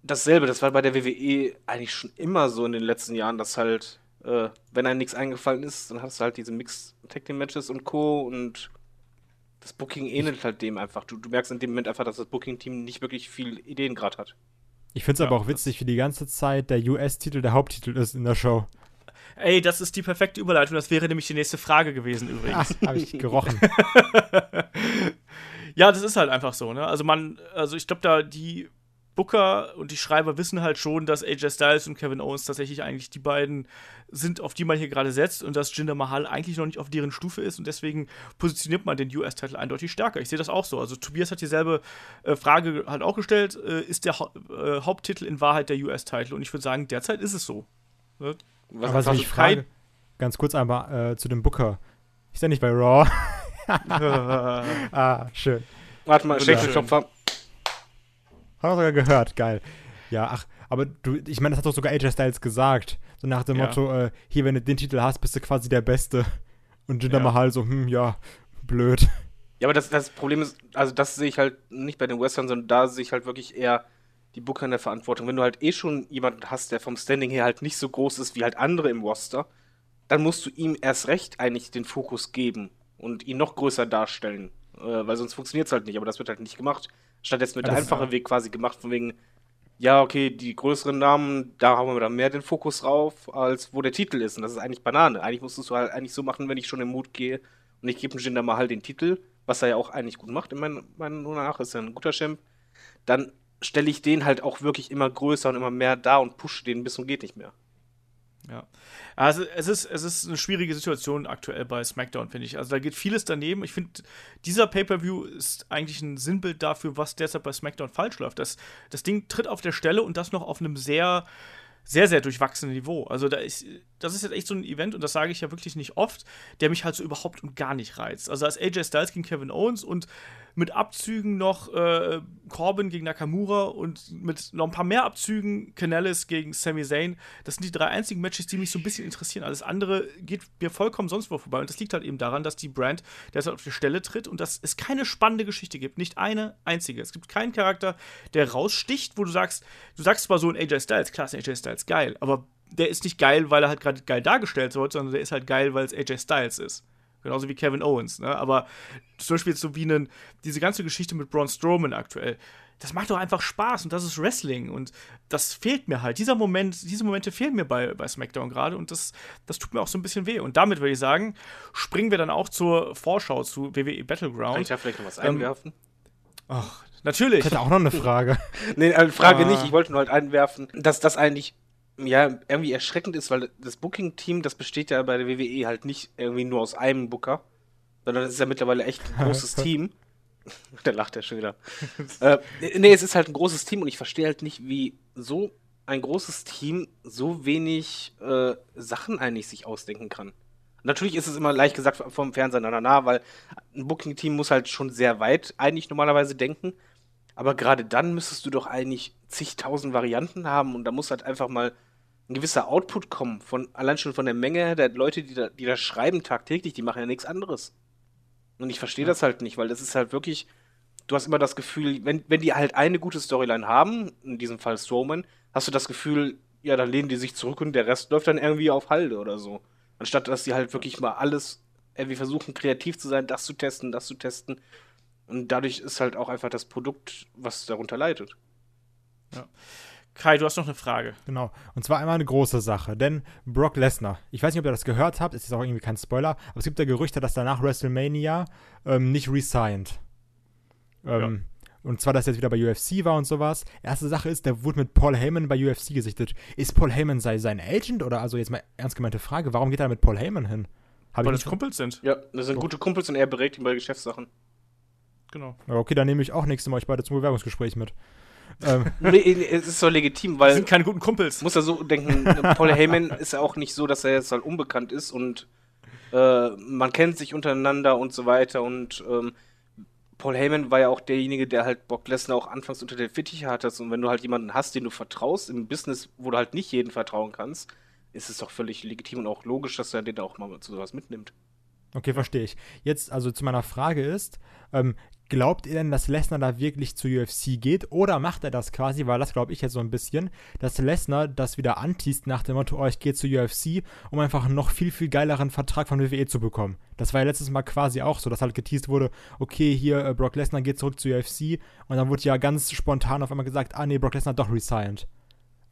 dasselbe. Das war bei der WWE eigentlich schon immer so in den letzten Jahren, dass halt, äh, wenn einem nichts eingefallen ist, dann hast du halt diese Mixed Tag Team Matches und Co. Und das Booking ähnelt halt dem einfach. Du, du merkst in dem Moment einfach, dass das Booking-Team nicht wirklich viel Ideen gerade hat. Ich finde es ja, aber auch witzig, wie die ganze Zeit der US-Titel der Haupttitel ist in der Show. Ey, das ist die perfekte Überleitung. Das wäre nämlich die nächste Frage gewesen übrigens. Habe ich gerochen. ja, das ist halt einfach so, ne? Also man, also ich glaube, da die Booker und die Schreiber wissen halt schon, dass AJ Styles und Kevin Owens tatsächlich eigentlich die beiden sind, auf die man hier gerade setzt und dass Jinder Mahal eigentlich noch nicht auf deren Stufe ist und deswegen positioniert man den US-Titel eindeutig stärker. Ich sehe das auch so. Also Tobias hat dieselbe äh, Frage halt auch gestellt, äh, ist der ha äh, Haupttitel in Wahrheit der US-Titel? Und ich würde sagen, derzeit ist es so. Ne? Was, Aber was ich frage, ganz kurz einmal äh, zu dem Booker. Ist er nicht bei Raw? ah, schön. Warte mal, Schädelklopfer. Hat er sogar gehört, geil. Ja, ach, aber du, ich meine, das hat doch sogar AJ Styles gesagt. So nach dem ja. Motto, äh, hier, wenn du den Titel hast, bist du quasi der Beste. Und Jinder ja. Mahal so, hm, ja, blöd. Ja, aber das, das Problem ist, also das sehe ich halt nicht bei den Western, sondern da sehe ich halt wirklich eher die Booker in der Verantwortung. Wenn du halt eh schon jemanden hast, der vom Standing her halt nicht so groß ist wie halt andere im Roster, dann musst du ihm erst recht eigentlich den Fokus geben und ihn noch größer darstellen. Äh, weil sonst funktioniert es halt nicht, aber das wird halt nicht gemacht. Stattdessen wird der einfache Weg quasi gemacht, von wegen, ja, okay, die größeren Namen, da haben wir dann mehr den Fokus drauf, als wo der Titel ist. Und das ist eigentlich Banane. Eigentlich musstest du halt eigentlich so machen, wenn ich schon im Mut gehe und ich gebe dem Jinder mal halt den Titel, was er ja auch eigentlich gut macht, in meiner Meinung nach, ist ja ein guter Champ. Dann stelle ich den halt auch wirklich immer größer und immer mehr da und pushe den bis und geht nicht mehr. Ja. Also es ist, es ist eine schwierige Situation aktuell bei SmackDown, finde ich. Also da geht vieles daneben. Ich finde, dieser Pay-Per-View ist eigentlich ein Sinnbild dafür, was derzeit bei SmackDown falsch läuft. Das, das Ding tritt auf der Stelle und das noch auf einem sehr sehr, sehr durchwachsene Niveau. Also da ist, das ist jetzt echt so ein Event, und das sage ich ja wirklich nicht oft, der mich halt so überhaupt und gar nicht reizt. Also als AJ Styles gegen Kevin Owens und mit Abzügen noch äh, Corbin gegen Nakamura und mit noch ein paar mehr Abzügen Canellis gegen Sami Zayn. Das sind die drei einzigen Matches, die mich so ein bisschen interessieren. Alles andere geht mir vollkommen sonst wo vorbei. Und das liegt halt eben daran, dass die Brand derzeit auf die Stelle tritt und dass es keine spannende Geschichte gibt. Nicht eine einzige. Es gibt keinen Charakter, der raussticht, wo du sagst, du sagst zwar so ein AJ Styles, klar ist AJ Styles geil, aber der ist nicht geil, weil er halt gerade geil dargestellt wird, sondern der ist halt geil, weil es AJ Styles ist. Genauso wie Kevin Owens, ne? Aber zum Beispiel jetzt so wie einen, diese ganze Geschichte mit Braun Strowman aktuell, das macht doch einfach Spaß und das ist Wrestling und das fehlt mir halt. Dieser Moment, diese Momente fehlen mir bei, bei SmackDown gerade und das, das tut mir auch so ein bisschen weh. Und damit würde ich sagen, springen wir dann auch zur Vorschau zu WWE Battleground. Kann ich da vielleicht noch was ähm, einwerfen? Ach, natürlich. Ich hätte auch noch eine Frage. nee, eine Frage ah. nicht. Ich wollte nur halt einwerfen, dass das eigentlich ja, irgendwie erschreckend ist, weil das Booking-Team, das besteht ja bei der WWE halt nicht irgendwie nur aus einem Booker, sondern es ist ja mittlerweile echt ein großes Team. da lacht er schon wieder. äh, nee, es ist halt ein großes Team und ich verstehe halt nicht, wie so ein großes Team so wenig äh, Sachen eigentlich sich ausdenken kann. Natürlich ist es immer leicht gesagt vom Fernseher, na, na, na, weil ein Booking-Team muss halt schon sehr weit eigentlich normalerweise denken. Aber gerade dann müsstest du doch eigentlich zigtausend Varianten haben und da muss halt einfach mal ein gewisser Output kommen, von, allein schon von der Menge der Leute, die da, die da schreiben tagtäglich, die machen ja nichts anderes. Und ich verstehe ja. das halt nicht, weil das ist halt wirklich, du hast immer das Gefühl, wenn, wenn die halt eine gute Storyline haben, in diesem Fall Strowman, hast du das Gefühl, ja, dann lehnen die sich zurück und der Rest läuft dann irgendwie auf Halde oder so. Anstatt dass die halt wirklich mal alles irgendwie versuchen, kreativ zu sein, das zu testen, das zu testen. Und dadurch ist halt auch einfach das Produkt, was darunter leidet. Ja. Kai, du hast noch eine Frage. Genau. Und zwar einmal eine große Sache. Denn Brock Lesnar, ich weiß nicht, ob ihr das gehört habt, es ist auch irgendwie kein Spoiler, aber es gibt ja Gerüchte, dass er nach WrestleMania ähm, nicht resigned. Ähm, ja. Und zwar, dass er jetzt wieder bei UFC war und sowas. Erste Sache ist, der wurde mit Paul Heyman bei UFC gesichtet. Ist Paul Heyman sei sein Agent oder also jetzt mal ernst gemeinte Frage, warum geht er mit Paul Heyman hin? Hab Weil das Kumpels sind. Ja, das sind oh. gute Kumpels und er berät ihn bei Geschäftssachen. Genau. Okay, dann nehme ich auch nächstes Mal euch beide zum Bewerbungsgespräch mit. ähm. nee, es ist so legitim, weil. Wir sind keine guten Kumpels. Muss er so denken, Paul Heyman ist ja auch nicht so, dass er jetzt halt unbekannt ist und äh, man kennt sich untereinander und so weiter und ähm, Paul Heyman war ja auch derjenige, der halt Brock Lesnar auch anfangs unter der Fittiche hatte. Und wenn du halt jemanden hast, den du vertraust im Business, wo du halt nicht jeden vertrauen kannst, ist es doch völlig legitim und auch logisch, dass er den auch mal zu sowas mitnimmt. Okay, verstehe ich. Jetzt also zu meiner Frage ist, ähm, Glaubt ihr denn, dass Lesnar da wirklich zu UFC geht? Oder macht er das quasi, weil das glaube ich jetzt so ein bisschen, dass Lesnar das wieder antießt nach dem Motto, oh, ich gehe zu UFC, um einfach einen noch viel, viel geileren Vertrag von WWE zu bekommen. Das war ja letztes Mal quasi auch so, dass halt geteased wurde, okay, hier äh, Brock Lesnar geht zurück zu UFC und dann wurde ja ganz spontan auf einmal gesagt, ah nee, Brock Lesnar doch resigned.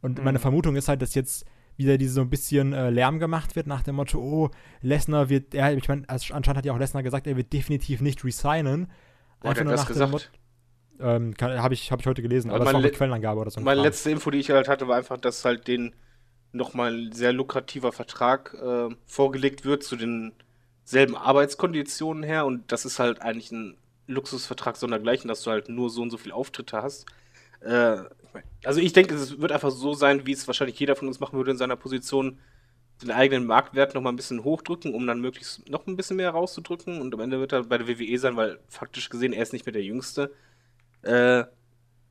Und mhm. meine Vermutung ist halt, dass jetzt wieder diese so ein bisschen äh, Lärm gemacht wird nach dem Motto, oh, Lesnar wird, er, ich meine, anscheinend hat ja auch Lesnar gesagt, er wird definitiv nicht resignen, Einfach nur nach gesagt? Ähm, habe ich, hab ich heute gelesen, aber, aber das war eine Quellenangabe oder so. Meine Kram. letzte Info, die ich halt hatte, war einfach, dass halt den nochmal ein sehr lukrativer Vertrag äh, vorgelegt wird zu den selben Arbeitskonditionen her und das ist halt eigentlich ein Luxusvertrag sondergleichen, dass du halt nur so und so viele Auftritte hast. Äh, also ich denke, es wird einfach so sein, wie es wahrscheinlich jeder von uns machen würde in seiner Position, den eigenen Marktwert noch mal ein bisschen hochdrücken, um dann möglichst noch ein bisschen mehr rauszudrücken. Und am Ende wird er bei der WWE sein, weil faktisch gesehen er ist nicht mehr der Jüngste. Äh,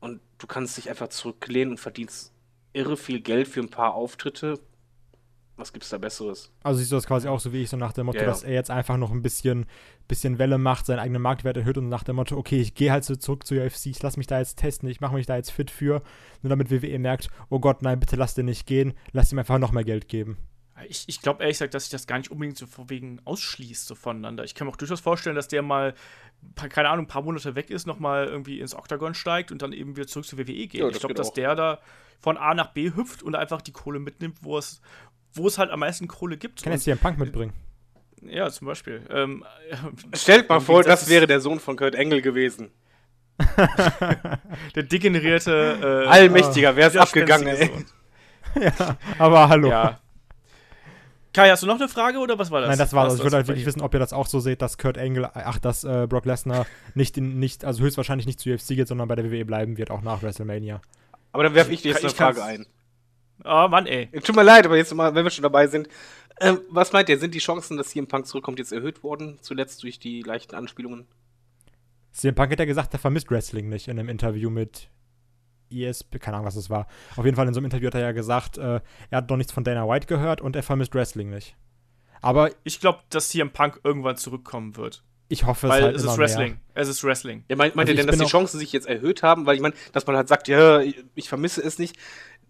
und du kannst dich einfach zurücklehnen und verdienst irre viel Geld für ein paar Auftritte. Was gibt's da Besseres? Also siehst du das quasi auch so wie ich, so nach dem Motto, ja, ja. dass er jetzt einfach noch ein bisschen, bisschen Welle macht, seinen eigenen Marktwert erhöht und nach dem Motto, okay, ich gehe halt so zurück zu UFC, ich lass mich da jetzt testen, ich mache mich da jetzt fit für, nur damit WWE merkt, oh Gott, nein, bitte lass den nicht gehen, lass ihm einfach noch mehr Geld geben. Ich, ich glaube ehrlich gesagt, dass sich das gar nicht unbedingt so wegen ausschließt so voneinander. Ich kann mir auch durchaus vorstellen, dass der mal, keine Ahnung, ein paar Monate weg ist, nochmal irgendwie ins Oktagon steigt und dann eben wieder zurück zur WWE geht. Ja, ich glaube, dass der da von A nach B hüpft und einfach die Kohle mitnimmt, wo es, wo es halt am meisten Kohle gibt. Kann jetzt hier einen Punk mitbringen. Ja, zum Beispiel. Ähm, Stellt mal vor, das wäre der Sohn von Kurt Engel gewesen. der degenerierte. Äh, Allmächtiger, wer ist abgegangen, ey? ja, aber hallo. Ja. Kai, hast du noch eine Frage oder was war das? Nein, das war das. Ich würde halt wirklich wissen, ob ihr das auch so seht, dass Kurt Angle, ach, dass äh, Brock Lesnar nicht, in, nicht, also höchstwahrscheinlich nicht zu UFC geht, sondern bei der WWE bleiben wird, auch nach WrestleMania. Aber dann werfe ich dir jetzt eine Frage ein. Oh Mann, ey. Tut mir leid, aber jetzt mal, wenn wir schon dabei sind. Ähm, was meint ihr? Sind die Chancen, dass CM Punk zurückkommt, jetzt erhöht worden? Zuletzt durch die leichten Anspielungen? CM Punk hat ja gesagt, er vermisst Wrestling nicht in einem Interview mit ESP, keine Ahnung, was das war. Auf jeden Fall in so einem Interview hat er ja gesagt, äh, er hat noch nichts von Dana White gehört und er vermisst Wrestling nicht. Aber ich glaube, dass CM Punk irgendwann zurückkommen wird. Ich hoffe es Weil halt es ist Wrestling. Mehr. Es ist Wrestling. Ja, meint, meint also ihr denn, dass die Chancen sich jetzt erhöht haben? Weil ich meine, dass man halt sagt, ja, ich vermisse es nicht.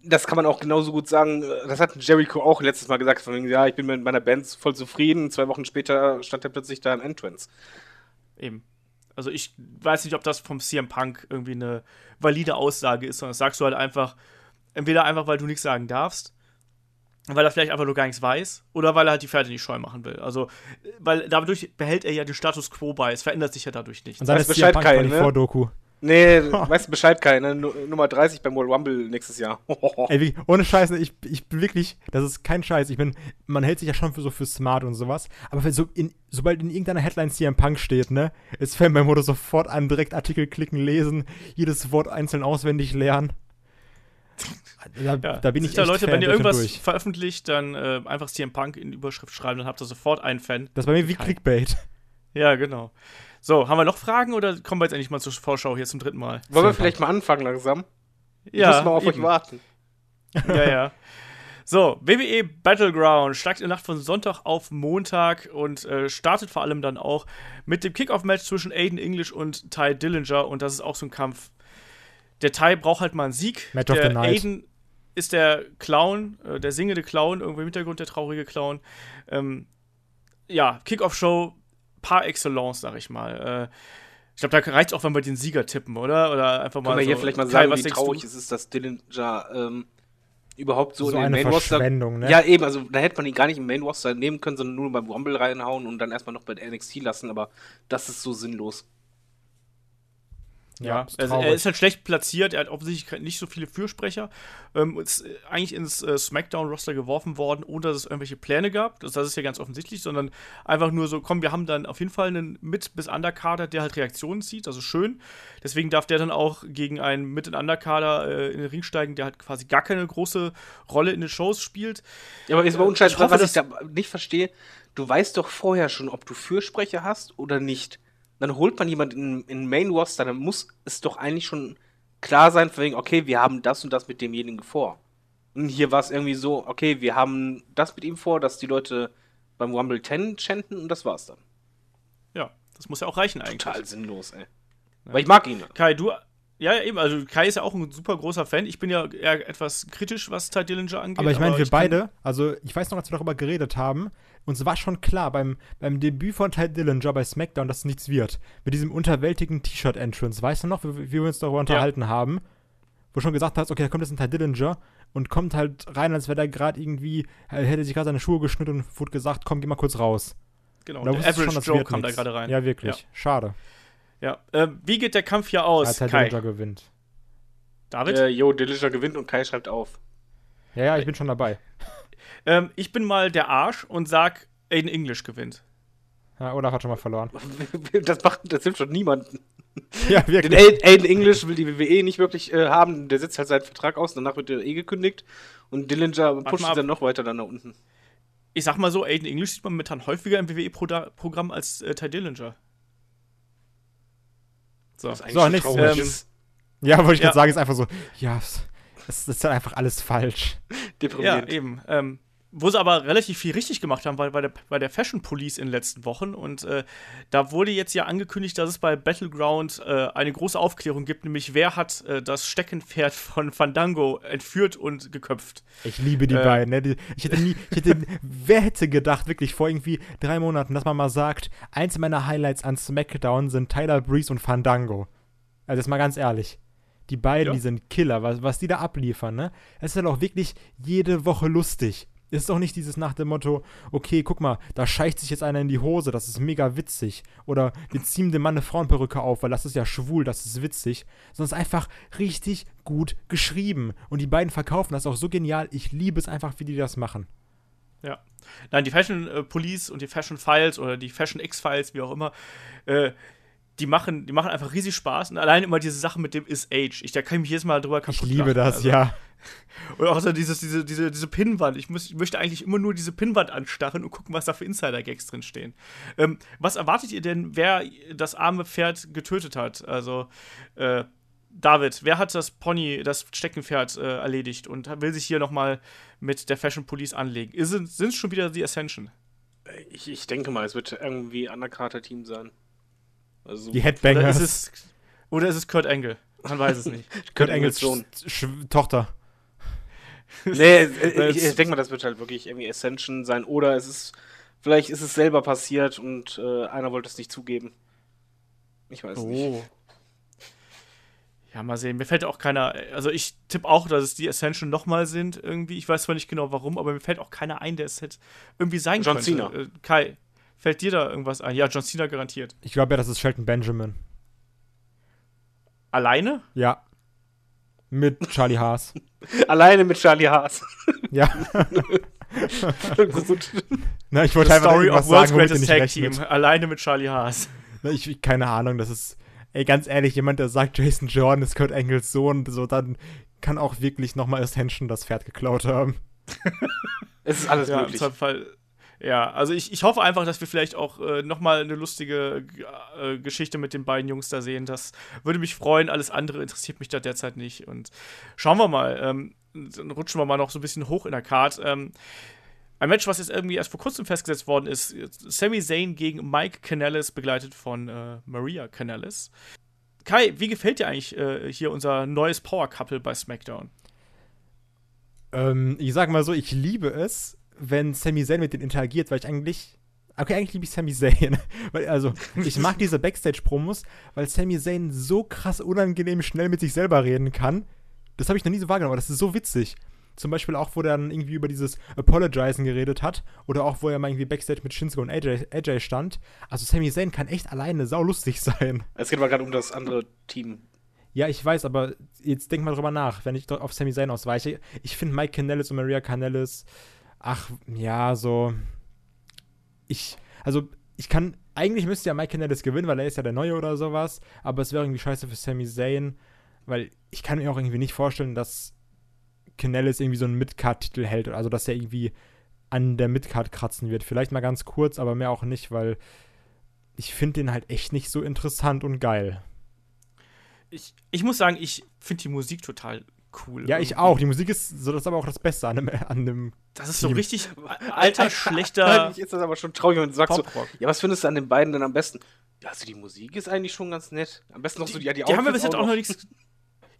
Das kann man auch genauso gut sagen. Das hat Jericho auch letztes Mal gesagt. Von, ja, ich bin mit meiner Band voll zufrieden. Zwei Wochen später stand er plötzlich da im Entrance. Eben. Also ich weiß nicht, ob das vom CM Punk irgendwie eine valide Aussage ist, sondern das sagst du halt einfach, entweder einfach, weil du nichts sagen darfst, weil er vielleicht einfach nur gar nichts weiß, oder weil er halt die Pferde nicht scheu machen will. Also, weil dadurch behält er ja den Status quo bei, es verändert sich ja dadurch nichts. Und dann ist Bescheid kein, ne? Vordoku. Nee, weißt du Bescheid, Kai, ne? Nummer 30 beim World Rumble nächstes Jahr. Ey, wie, ohne Scheiße, ich, ich bin wirklich, das ist kein Scheiß. Ich bin, man hält sich ja schon für so für smart und sowas, aber so in, sobald in irgendeiner Headline CM Punk steht, ne, ist Fan beim Motto sofort an, direkt Artikel klicken, lesen, jedes Wort einzeln auswendig lernen. Da, ja, da bin ich echt Leute, Fan wenn ihr irgendwas durch. veröffentlicht, dann äh, einfach CM Punk in die Überschrift schreiben, dann habt ihr sofort einen Fan. Das ist bei mir wie. Clickbait. Ja, genau. So, haben wir noch Fragen oder kommen wir jetzt endlich mal zur Vorschau hier zum dritten Mal? Wollen wir vielleicht mal anfangen langsam? Ja. Müssen wir auf eben. euch warten. Ja, ja. So, WWE Battleground schlagt in der Nacht von Sonntag auf Montag und äh, startet vor allem dann auch mit dem Kickoff-Match zwischen Aiden English und Ty Dillinger und das ist auch so ein Kampf. Der Ty braucht halt mal einen Sieg. Match der of the Night. Aiden ist der Clown, äh, der singende Clown, irgendwo im Hintergrund der traurige Clown. Ähm, ja, Kickoff-Show par excellence, sag ich mal. Äh, ich glaube, da reicht auch, wenn wir den Sieger tippen, oder? Oder einfach mal. Können wir hier vielleicht mal sagen, Kai, wie traurig es ist, dass Dillinger ähm, überhaupt so, so in den Main Roster. Ne? Ja, eben, also da hätte man ihn gar nicht im Main Roster nehmen können, sondern nur beim Rumble reinhauen und dann erstmal noch bei NXT lassen, aber das ist so sinnlos. Ja, also er ist halt schlecht platziert. Er hat offensichtlich nicht so viele Fürsprecher. Ähm, ist äh, eigentlich ins äh, SmackDown-Roster geworfen worden, ohne dass es irgendwelche Pläne gab. Das, das, ist ja ganz offensichtlich, sondern einfach nur so: komm, wir haben dann auf jeden Fall einen Mit- bis Underkader, der halt Reaktionen zieht. Also schön. Deswegen darf der dann auch gegen einen Mit- und Underkader äh, in den Ring steigen, der halt quasi gar keine große Rolle in den Shows spielt. Ja, aber jetzt mal unscheinbar, ich hoffe, was ich da nicht verstehe: Du weißt doch vorher schon, ob du Fürsprecher hast oder nicht dann holt man jemanden in, in Main Roster, dann muss es doch eigentlich schon klar sein, von wegen, okay, wir haben das und das mit demjenigen vor. Und hier war es irgendwie so, okay, wir haben das mit ihm vor, dass die Leute beim Rumble 10 chanten und das war's dann. Ja, das muss ja auch reichen eigentlich. Total sinnlos, ey. Ja. Weil ich mag ihn. Kai, du, ja, eben, also Kai ist ja auch ein super großer Fan. Ich bin ja eher etwas kritisch, was Ty Dillinger angeht. Aber ich meine, wir beide, also ich weiß noch, als wir darüber geredet haben, uns war schon klar beim, beim Debüt von Ty Dillinger bei SmackDown, dass nichts wird. Mit diesem unterwältigen T-Shirt-Entrance. Weißt du noch, wie, wie, wir uns darüber unterhalten ja. haben? Wo schon gesagt hast, okay, da kommt jetzt ein Ty Dillinger und kommt halt rein, als wäre der gerade irgendwie, hätte sich gerade seine Schuhe geschnitten und wurde gesagt, komm, geh mal kurz raus. Genau, der Average schon, Joe kam da gerade rein. Ja, wirklich. Ja. Schade. Ja, äh, wie geht der Kampf hier aus? Als Kai Dillinger gewinnt. David? Äh, jo, Dillinger gewinnt und Kai schreibt auf. Ja, ja, ich bin schon dabei. ähm, ich bin mal der Arsch und sag, Aiden English gewinnt. Ja, Olaf hat schon mal verloren. Das macht, das hilft schon niemanden. Ja, wirklich. Den Aiden English will die WWE nicht wirklich äh, haben. Der setzt halt seinen Vertrag aus, danach wird er eh gekündigt. Und Dillinger pusht dann noch weiter dann nach unten. Ich sag mal so, Aiden English sieht man momentan häufiger im WWE-Programm als äh, Ty Dillinger. So, so nichts. Ähm, ja, wollte ich ja. gerade sagen, ist einfach so, ja, das, ist halt einfach alles falsch. Deprimierend. Ja, eben. Ähm, wo sie aber relativ viel richtig gemacht haben, war bei der, bei der Fashion Police in den letzten Wochen. Und äh, da wurde jetzt ja angekündigt, dass es bei Battleground äh, eine große Aufklärung gibt, nämlich wer hat äh, das Steckenpferd von Fandango entführt und geköpft. Ich liebe die äh, beiden. Ne? Ich hätte nie, ich hätte, wer hätte gedacht, wirklich vor irgendwie drei Monaten, dass man mal sagt, eins meiner Highlights an SmackDown sind Tyler Breeze und Fandango. Also jetzt mal ganz ehrlich. Die beiden, ja. die sind Killer, was, was die da abliefern, ne? Es ist halt auch wirklich jede Woche lustig. Ist doch nicht dieses nach dem Motto, okay, guck mal, da scheicht sich jetzt einer in die Hose, das ist mega witzig. Oder wir ziehen dem Mann eine Frauenperücke auf, weil das ist ja schwul, das ist witzig. Sondern es ist einfach richtig gut geschrieben. Und die beiden verkaufen das auch so genial. Ich liebe es einfach, wie die das machen. Ja. Nein, die Fashion äh, Police und die Fashion Files oder die Fashion X-Files, wie auch immer, äh, die machen, die machen einfach riesig Spaß. Und allein immer diese Sache mit dem Is Age. Ich, da kann ich mich jedes Mal drüber kaputt Ich liebe machen. das, also, ja. Und auch so dieses, diese, diese, diese Pinnwand. Ich, muss, ich möchte eigentlich immer nur diese Pinnwand anstarren und gucken, was da für Insider-Gags drin stehen. Ähm, was erwartet ihr denn, wer das arme Pferd getötet hat? Also, äh, David, wer hat das Pony, das Steckenpferd äh, erledigt und will sich hier nochmal mit der Fashion Police anlegen? Sind es schon wieder die Ascension? Ich, ich denke mal, es wird irgendwie Undercarter-Team sein. Also, die Headbangers. Oder ist, es, oder ist es Kurt Angle? Man weiß es nicht. Kurt Engels Sohn. Tochter. Nee, ich, ich denke mal, das wird halt wirklich irgendwie Ascension sein. Oder es ist, vielleicht ist es selber passiert und äh, einer wollte es nicht zugeben. Ich weiß oh. nicht. Ja, mal sehen. Mir fällt auch keiner. Also, ich tippe auch, dass es die Ascension nochmal sind, irgendwie. Ich weiß zwar nicht genau warum, aber mir fällt auch keiner ein, der es hätte irgendwie sein John könnte. John Cena. Äh, Kai, fällt dir da irgendwas ein? Ja, John Cena garantiert. Ich glaube ja, das ist Shelton Benjamin. Alleine? Ja. Mit Charlie Haas. Alleine mit Charlie Haas. ja. Na, ich wollte einfach Story of World's Greatest Tag Team. Alleine mit Charlie Haas. Na, ich, keine Ahnung, das ist ey, ganz ehrlich, jemand, der sagt, Jason Jordan ist Kurt Engels Sohn, so, dann kann auch wirklich nochmal Ascension das Pferd geklaut haben. es ist alles ja, möglich. Im Fall, ja, also ich, ich hoffe einfach, dass wir vielleicht auch äh, nochmal eine lustige äh, Geschichte mit den beiden Jungs da sehen. Das würde mich freuen. Alles andere interessiert mich da derzeit nicht. Und schauen wir mal. Ähm, dann rutschen wir mal noch so ein bisschen hoch in der Card. Ähm, ein Match, was jetzt irgendwie erst vor kurzem festgesetzt worden ist: Sami Zayn gegen Mike Canellis, begleitet von äh, Maria Canellis. Kai, wie gefällt dir eigentlich äh, hier unser neues Power Couple bei SmackDown? Ähm, ich sag mal so, ich liebe es, wenn Sami Zayn mit denen interagiert, weil ich eigentlich Okay, eigentlich liebe ich Sami Zayn. weil, also, ich mag diese Backstage-Promos, weil Sami Zayn so krass unangenehm schnell mit sich selber reden kann. Das habe ich noch nie so wahrgenommen, aber das ist so witzig. Zum Beispiel auch, wo er dann irgendwie über dieses Apologizen geredet hat. Oder auch, wo er mal irgendwie Backstage mit Shinsuke und AJ, AJ stand. Also Sami Zayn kann echt alleine saulustig sein. Es geht mal gerade um das andere Team. Ja, ich weiß, aber jetzt denk mal drüber nach, wenn ich auf Sami Zayn ausweiche. Ich finde Mike Canellis und Maria Canellis, ach, ja, so. Ich, also, ich kann, eigentlich müsste ja Mike Canellis gewinnen, weil er ist ja der Neue oder sowas. Aber es wäre irgendwie scheiße für Sami Zayn, weil ich kann mir auch irgendwie nicht vorstellen, dass Canellis irgendwie so einen Midcard-Titel hält. Also, dass er irgendwie an der Midcard kratzen wird. Vielleicht mal ganz kurz, aber mehr auch nicht, weil ich finde den halt echt nicht so interessant und geil. Ich, ich muss sagen, ich finde die Musik total cool. Ja, ich auch. Die Musik ist so, das ist aber auch das Beste an dem. An dem das ist Team. so richtig alter, schlechter. Eigentlich ist das aber schon traurig, wenn du sagst so, ja, was findest du an den beiden denn am besten? Ja, also die Musik ist eigentlich schon ganz nett. Am besten noch so die, ja, die, die haben wir bis jetzt auch noch nichts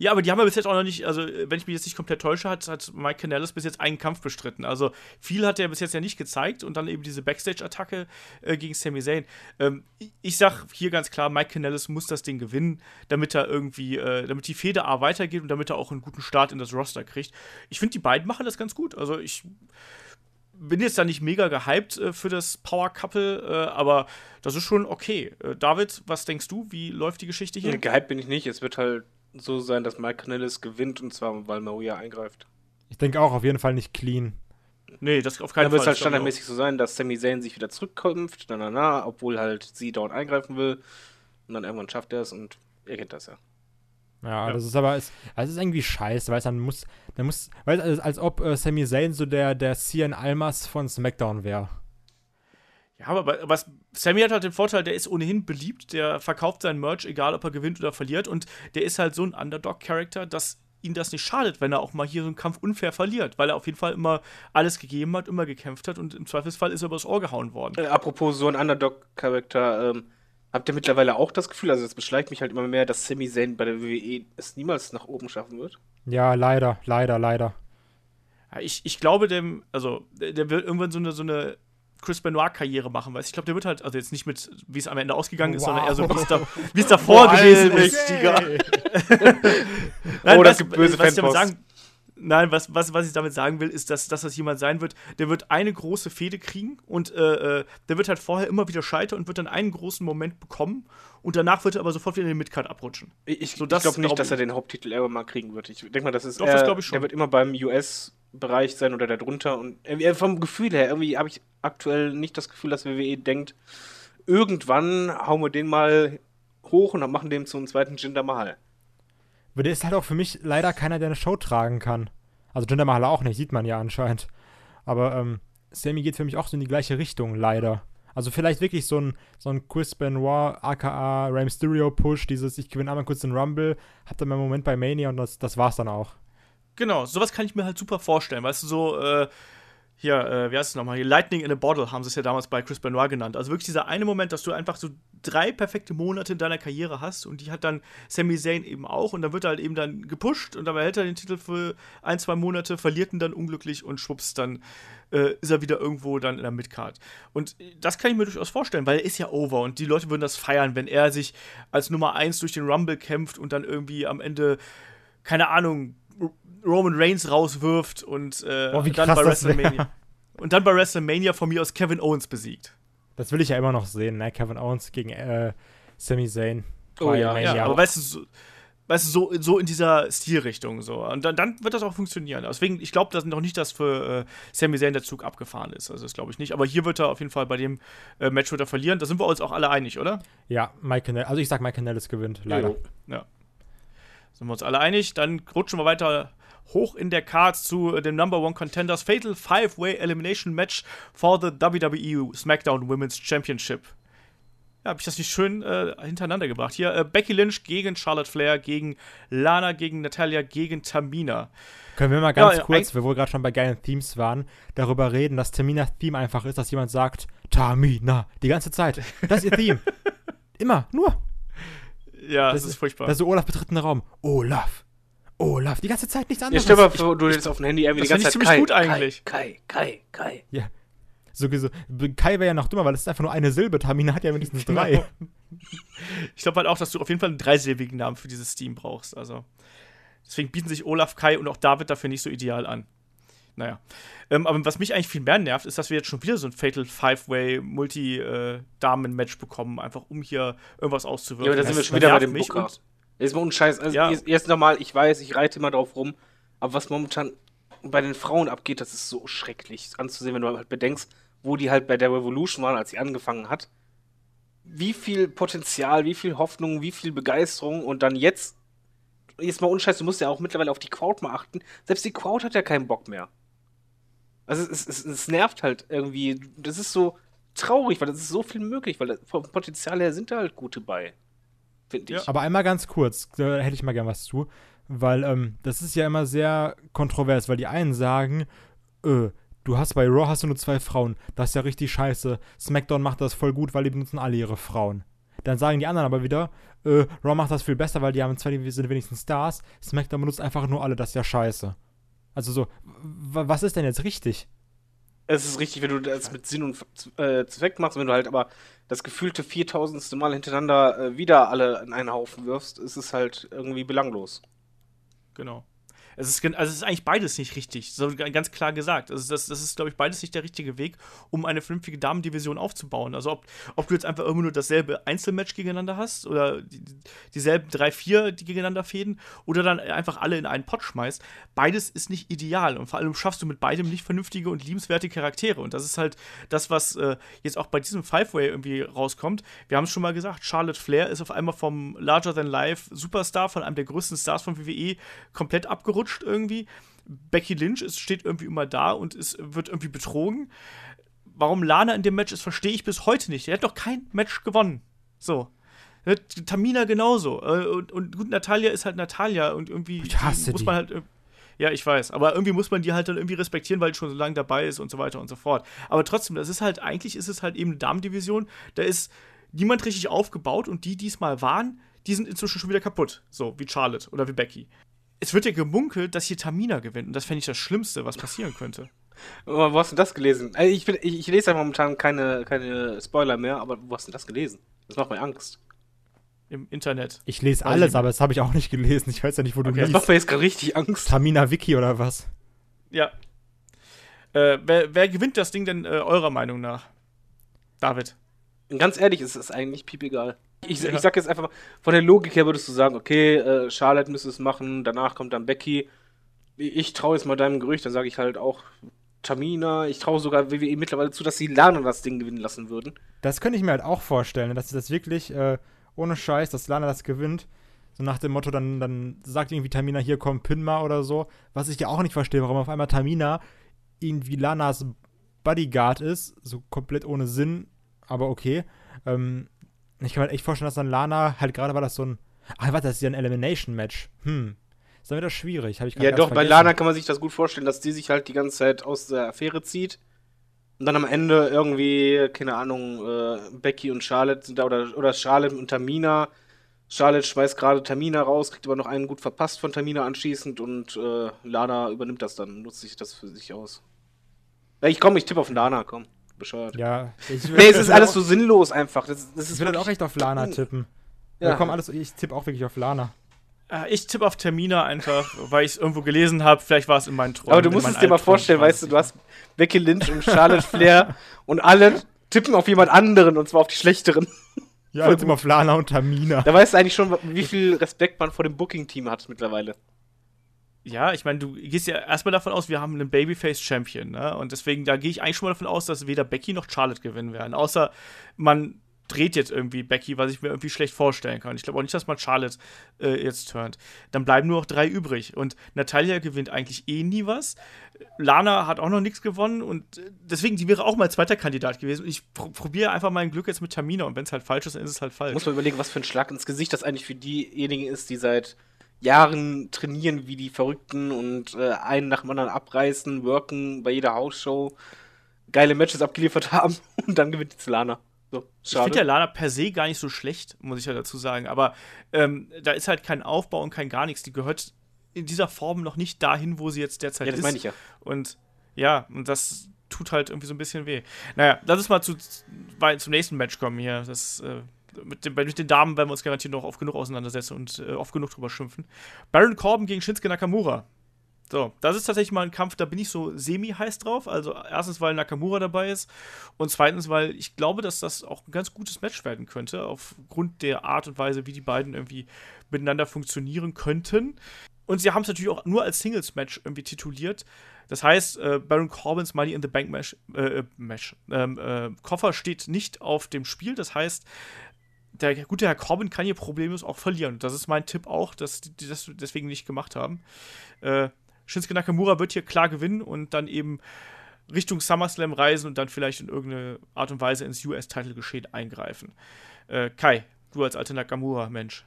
ja, aber die haben ja bis jetzt auch noch nicht, also wenn ich mich jetzt nicht komplett täusche, hat, hat Mike Canellis bis jetzt einen Kampf bestritten. Also viel hat er bis jetzt ja nicht gezeigt und dann eben diese Backstage-Attacke äh, gegen Sami Zayn. Ähm, ich sag hier ganz klar, Mike Canellis muss das Ding gewinnen, damit er irgendwie, äh, damit die Feder A weitergeht und damit er auch einen guten Start in das Roster kriegt. Ich finde, die beiden machen das ganz gut. Also ich bin jetzt da nicht mega gehypt äh, für das Power Couple, äh, aber das ist schon okay. Äh, David, was denkst du? Wie läuft die Geschichte hier? Gehypt bin ich nicht. Es wird halt so sein, dass Mike Canellis gewinnt und zwar, weil Maria eingreift. Ich denke auch auf jeden Fall nicht clean. Nee, das auf keinen Fall. Dann wird es halt standardmäßig so sein, dass Sami Zayn sich wieder zurückkämpft, na, na, na, obwohl halt sie dort eingreifen will. Und dann irgendwann schafft er es und ihr kennt das ja. Ja, ja. das ist aber, es, also ist irgendwie scheiße, weil es dann muss, dann muss, weil als, als ob äh, Sami Zayn so der, der Cian Almas von SmackDown wäre. Ja, aber was Sammy hat halt den Vorteil, der ist ohnehin beliebt, der verkauft seinen Merch, egal ob er gewinnt oder verliert, und der ist halt so ein Underdog-Charakter, dass ihn das nicht schadet, wenn er auch mal hier so einen Kampf unfair verliert, weil er auf jeden Fall immer alles gegeben hat, immer gekämpft hat und im Zweifelsfall ist er übers Ohr gehauen worden. Äh, apropos so ein Underdog-Charakter, ähm, habt ihr mittlerweile auch das Gefühl, also es beschleicht mich halt immer mehr, dass Sami Zayn bei der WWE es niemals nach oben schaffen wird? Ja, leider, leider, leider. Ich, ich glaube dem, also der wird irgendwann so eine, so eine Chris Benoit-Karriere machen, weil ich glaube, der wird halt, also jetzt nicht mit, wie es am Ende ausgegangen ist, wow. sondern eher so, wie es, davor oh, gewesen ist. Nein, oh, das gibt böse damit sagen, Nein, was, was, was ich damit sagen will, ist, dass, dass das jemand sein wird, der wird eine große Fehde kriegen und äh, äh, der wird halt vorher immer wieder scheitern und wird dann einen großen Moment bekommen und danach wird er aber sofort wieder in den Midcard abrutschen. Ich, so, ich glaube nicht, glaub dass er den Haupttitel irgendwann mal kriegen wird. Ich denke mal, das ist Doch, eher, das ich schon. Der wird immer beim US Bereich sein oder darunter. Und äh, vom Gefühl her, irgendwie habe ich aktuell nicht das Gefühl, dass WWE denkt, irgendwann hauen wir den mal hoch und dann machen den zum zweiten Jinder Mahal. Aber der ist halt auch für mich leider keiner, der eine Show tragen kann. Also Jinder Mahal auch nicht, sieht man ja anscheinend. Aber ähm, Sammy geht für mich auch so in die gleiche Richtung, leider. Also vielleicht wirklich so ein, so ein Chris Benoit, aka Rey Mysterio Push, dieses ich gewinne einmal kurz den Rumble, hab dann meinen Moment bei Mania und das, das war's dann auch. Genau, sowas kann ich mir halt super vorstellen, weißt du, so, äh, hier, äh, wie heißt es nochmal, hier, Lightning in a Bottle haben sie es ja damals bei Chris Benoit genannt. Also wirklich dieser eine Moment, dass du einfach so drei perfekte Monate in deiner Karriere hast und die hat dann Sami Zayn eben auch und dann wird er halt eben dann gepusht und dabei hält er den Titel für ein, zwei Monate, verliert ihn dann unglücklich und schwupps, dann äh, ist er wieder irgendwo dann in der Midcard. Und das kann ich mir durchaus vorstellen, weil er ist ja over und die Leute würden das feiern, wenn er sich als Nummer eins durch den Rumble kämpft und dann irgendwie am Ende, keine Ahnung, Roman Reigns rauswirft und äh, Boah, wie dann bei. WrestleMania. Und dann bei WrestleMania von mir aus Kevin Owens besiegt. Das will ich ja immer noch sehen, ne? Kevin Owens gegen äh, Sami Zayn. Oh ja. Ja, aber weißt du, so, weißt du, so, so in dieser Stilrichtung so. Und dann, dann wird das auch funktionieren. Deswegen, ich glaube, dass noch nicht, dass für äh, Sami Zayn der Zug abgefahren ist. Also das glaube ich nicht. Aber hier wird er auf jeden Fall bei dem äh, Match wird er verlieren. Da sind wir uns auch alle einig, oder? Ja, Mike Canellis, also ich sag Mike Canellis gewinnt, leider. Jo. Ja. Sind wir uns alle einig. Dann rutschen wir weiter hoch in der Card zu äh, dem Number One Contenders Fatal Five-Way Elimination Match for the WWE SmackDown Women's Championship. Ja, habe ich das nicht schön äh, hintereinander gebracht? Hier äh, Becky Lynch gegen Charlotte Flair, gegen Lana, gegen Natalia, gegen Tamina. Können wir mal ganz ja, kurz, wir wohl gerade schon bei geilen Themes waren, darüber reden, dass Taminas Theme einfach ist, dass jemand sagt, Tamina, die ganze Zeit. Das ist ihr Theme. Immer, nur. Ja, das, ist furchtbar. Das ist so Olaf betritt den Raum. Olaf. Olaf. Die ganze Zeit nichts Ja, anderes. stell mal vor, du hättest auf dem Handy irgendwie das die ganze Zeit ich ziemlich Kai, gut eigentlich. Kai, Kai, Kai, Kai. so, so, Kai wäre ja noch dümmer, weil es ist einfach nur eine Silbe. Tamina hat ja mindestens drei. Genau. Ich glaube halt auch, dass du auf jeden Fall einen dreisilbigen Namen für dieses Team brauchst. Also deswegen bieten sich Olaf, Kai und auch David dafür nicht so ideal an. Naja. Ähm, aber was mich eigentlich viel mehr nervt, ist, dass wir jetzt schon wieder so ein Fatal Five-Way Multi-Damen-Match bekommen, einfach um hier irgendwas auszuwirken. Ja, aber da sind wir schon wieder bei dem Booker. Jetzt mal unscheiß. Also Ja. jetzt, jetzt nochmal, ich weiß, ich reite immer drauf rum, aber was momentan bei den Frauen abgeht, das ist so schrecklich anzusehen, wenn du halt bedenkst, wo die halt bei der Revolution waren, als sie angefangen hat. Wie viel Potenzial, wie viel Hoffnung, wie viel Begeisterung und dann jetzt, jetzt mal unscheiß, du musst ja auch mittlerweile auf die Crowd mal achten. Selbst die Crowd hat ja keinen Bock mehr. Also es, es, es nervt halt irgendwie. Das ist so traurig, weil das ist so viel möglich, weil vom Potenzial her sind da halt gute bei. Finde ich. Aber einmal ganz kurz, da hätte ich mal gern was zu, weil ähm, das ist ja immer sehr kontrovers, weil die einen sagen, äh, du hast bei Raw hast du nur zwei Frauen, das ist ja richtig scheiße. SmackDown macht das voll gut, weil die benutzen alle ihre Frauen. Dann sagen die anderen aber wieder, äh, Raw macht das viel besser, weil die haben zwei, die sind wenigstens Stars. SmackDown benutzt einfach nur alle, das ist ja scheiße. Also so, was ist denn jetzt richtig? Es ist richtig, wenn du das mit Sinn und äh, Zweck machst, wenn du halt aber das gefühlte 4000. Mal hintereinander äh, wieder alle in einen Haufen wirfst, ist es halt irgendwie belanglos. Genau. Es ist, also es ist eigentlich beides nicht richtig, so ganz klar gesagt. Also das, das ist, glaube ich, beides nicht der richtige Weg, um eine vernünftige Damendivision aufzubauen. Also ob, ob du jetzt einfach immer nur dasselbe Einzelmatch gegeneinander hast oder die, dieselben drei, vier, die gegeneinander fäden oder dann einfach alle in einen Pott schmeißt. Beides ist nicht ideal und vor allem schaffst du mit beidem nicht vernünftige und liebenswerte Charaktere. Und das ist halt das, was äh, jetzt auch bei diesem Five-Way irgendwie rauskommt. Wir haben es schon mal gesagt, Charlotte Flair ist auf einmal vom Larger-than-Life Superstar, von einem der größten Stars von WWE, komplett abgerutscht irgendwie. Becky Lynch ist, steht irgendwie immer da und ist, wird irgendwie betrogen. Warum Lana in dem Match ist, verstehe ich bis heute nicht. Er hat doch kein Match gewonnen. So. Tamina genauso. Äh, Und, und gut, Natalia ist halt Natalia und irgendwie Ich hasse muss man halt. äh, Ja, ich weiß. Aber irgendwie muss man die halt dann irgendwie respektieren, weil die schon so lange dabei ist und so weiter und so fort. Aber trotzdem, das ist halt, eigentlich ist es halt eben eine Damendivision. Da ist niemand richtig aufgebaut und die, die es mal waren, die sind inzwischen schon wieder kaputt. So, wie Charlotte oder wie Becky. Es wird ja gemunkelt, dass hier Tamina gewinnt. Und das fände ich das Schlimmste, was passieren könnte. Aber Wo hast du das gelesen? Ich, bin, ich, ich lese ja momentan keine, keine Spoiler mehr, aber wo hast du das gelesen? Das macht mir Angst. Im Internet. Ich lese Weiß alles, ich aber das habe ich auch nicht gelesen. Ich weiß ja nicht, wo du Okay, Das macht liest. mir jetzt gerade richtig Angst. Tamina Wiki oder was? Ja. Äh, wer, wer gewinnt das Ding denn äh, eurer Meinung nach? David. Und Ganz ehrlich, es ist eigentlich piep egal. Ich, Ja. ich sag jetzt einfach mal, von der Logik her würdest du sagen, okay, äh, Charlotte müsste es machen, danach kommt dann Becky. Ich traue jetzt mal deinem Gerücht, dann sage ich halt auch Tamina. Ich traue sogar WWE mittlerweile zu, dass sie Lana das Ding gewinnen lassen würden. Das könnte ich mir halt auch vorstellen, dass sie das wirklich, äh, ohne Scheiß, dass Lana das gewinnt. So nach dem Motto, dann, dann sagt irgendwie Tamina, hier komm, pin mal oder so. Was ich ja auch nicht verstehe, warum auf einmal Tamina irgendwie Lanas Bodyguard ist. So komplett ohne Sinn, aber okay. Ähm, ich kann mir halt echt vorstellen, dass dann Lana, halt gerade war das so ein. Ach, warte, das ist ja ein Elimination-Match. Hm. Ist dann wieder schwierig. Hab ich ja, doch, bei Lana kann man sich das gut vorstellen, dass die sich halt die ganze Zeit aus der Affäre zieht. Und dann am Ende irgendwie, keine Ahnung, äh, Becky und Charlotte sind da oder, oder Charlotte und Tamina. Charlotte schmeißt gerade Tamina raus, kriegt aber noch einen gut verpasst von Tamina anschließend und äh, Lana übernimmt das dann, nutzt sich das für sich aus. Ich komm, ich tippe auf Lana, komm. Bescheuert. Ja, ich Nee, es ist alles so sinnlos einfach. Das, das ist ich würde auch echt auf Lana tippen. Ja, komm, alles, ich tippe auch wirklich auf Lana. Äh, ich tippe auf Termina einfach, weil ich es irgendwo gelesen habe. Vielleicht war es in meinen Träumen. Aber du musst es dir mal vorstellen, weißt du, du hast Becky Lynch und Charlotte Flair und alle tippen auf jemand anderen und zwar auf die schlechteren. Ja, alle tippen auf Lana und Tamina. Da weißt du eigentlich schon, wie viel Respekt man vor dem Booking-Team hat mittlerweile. Ja, ich meine, du gehst ja erstmal davon aus, wir haben einen Babyface-Champion, ne? Und deswegen, da gehe ich eigentlich schon mal davon aus, dass weder Becky noch Charlotte gewinnen werden. Außer man dreht jetzt irgendwie Becky, was ich mir irgendwie schlecht vorstellen kann. Ich glaube auch nicht, dass man Charlotte äh, jetzt turnt. Dann bleiben nur noch drei übrig. Und Natalia gewinnt eigentlich eh nie was. Lana hat auch noch nichts gewonnen und äh, deswegen, die wäre auch mal zweiter Kandidat gewesen. Und ich pr probiere einfach mein Glück jetzt mit Tamina und wenn es halt falsch ist, dann ist es halt falsch. Muss man überlegen, was für ein Schlag ins Gesicht das eigentlich für diejenigen ist, die seit Jahren trainieren wie die Verrückten und äh, einen nach dem anderen abreißen, worken bei jeder Hausshow, geile Matches abgeliefert haben und dann gewinnt die Lana. So, ich finde ja Lana per se gar nicht so schlecht, muss ich ja dazu sagen. Aber ähm, da ist halt kein Aufbau und kein gar nichts. Die gehört in dieser Form noch nicht dahin, wo sie jetzt derzeit ist. Ja, das meine ich ja. Und ja, und das tut halt irgendwie so ein bisschen weh. Naja, lass uns mal zu, zum nächsten Match kommen hier. Das, äh, mit, den, mit den Damen werden wir uns garantiert noch oft genug auseinandersetzen und äh, oft genug drüber schimpfen. Baron Corbin gegen Shinsuke Nakamura. So, das ist tatsächlich mal ein Kampf, da bin ich so semi-heiß drauf. Also erstens, weil Nakamura dabei ist und zweitens, weil ich glaube, dass das auch ein ganz gutes Match werden könnte, aufgrund der Art und Weise, wie die beiden irgendwie miteinander funktionieren könnten. Und sie haben es natürlich auch nur als Singles-Match irgendwie tituliert. Das heißt, äh, Baron Corbins Money in the Bank Match, äh, Match ähm, äh, Koffer steht nicht auf dem Spiel. Das heißt, der gute Herr Corbin kann hier problemlos auch verlieren. Das ist mein Tipp auch, dass die das deswegen nicht gemacht haben. Äh, Shinsuke Nakamura wird hier klar gewinnen und dann eben Richtung SummerSlam reisen und dann vielleicht in irgendeine Art und Weise ins US-Title-Geschehen eingreifen. Äh, Kai, du als alter Nakamura-Mensch.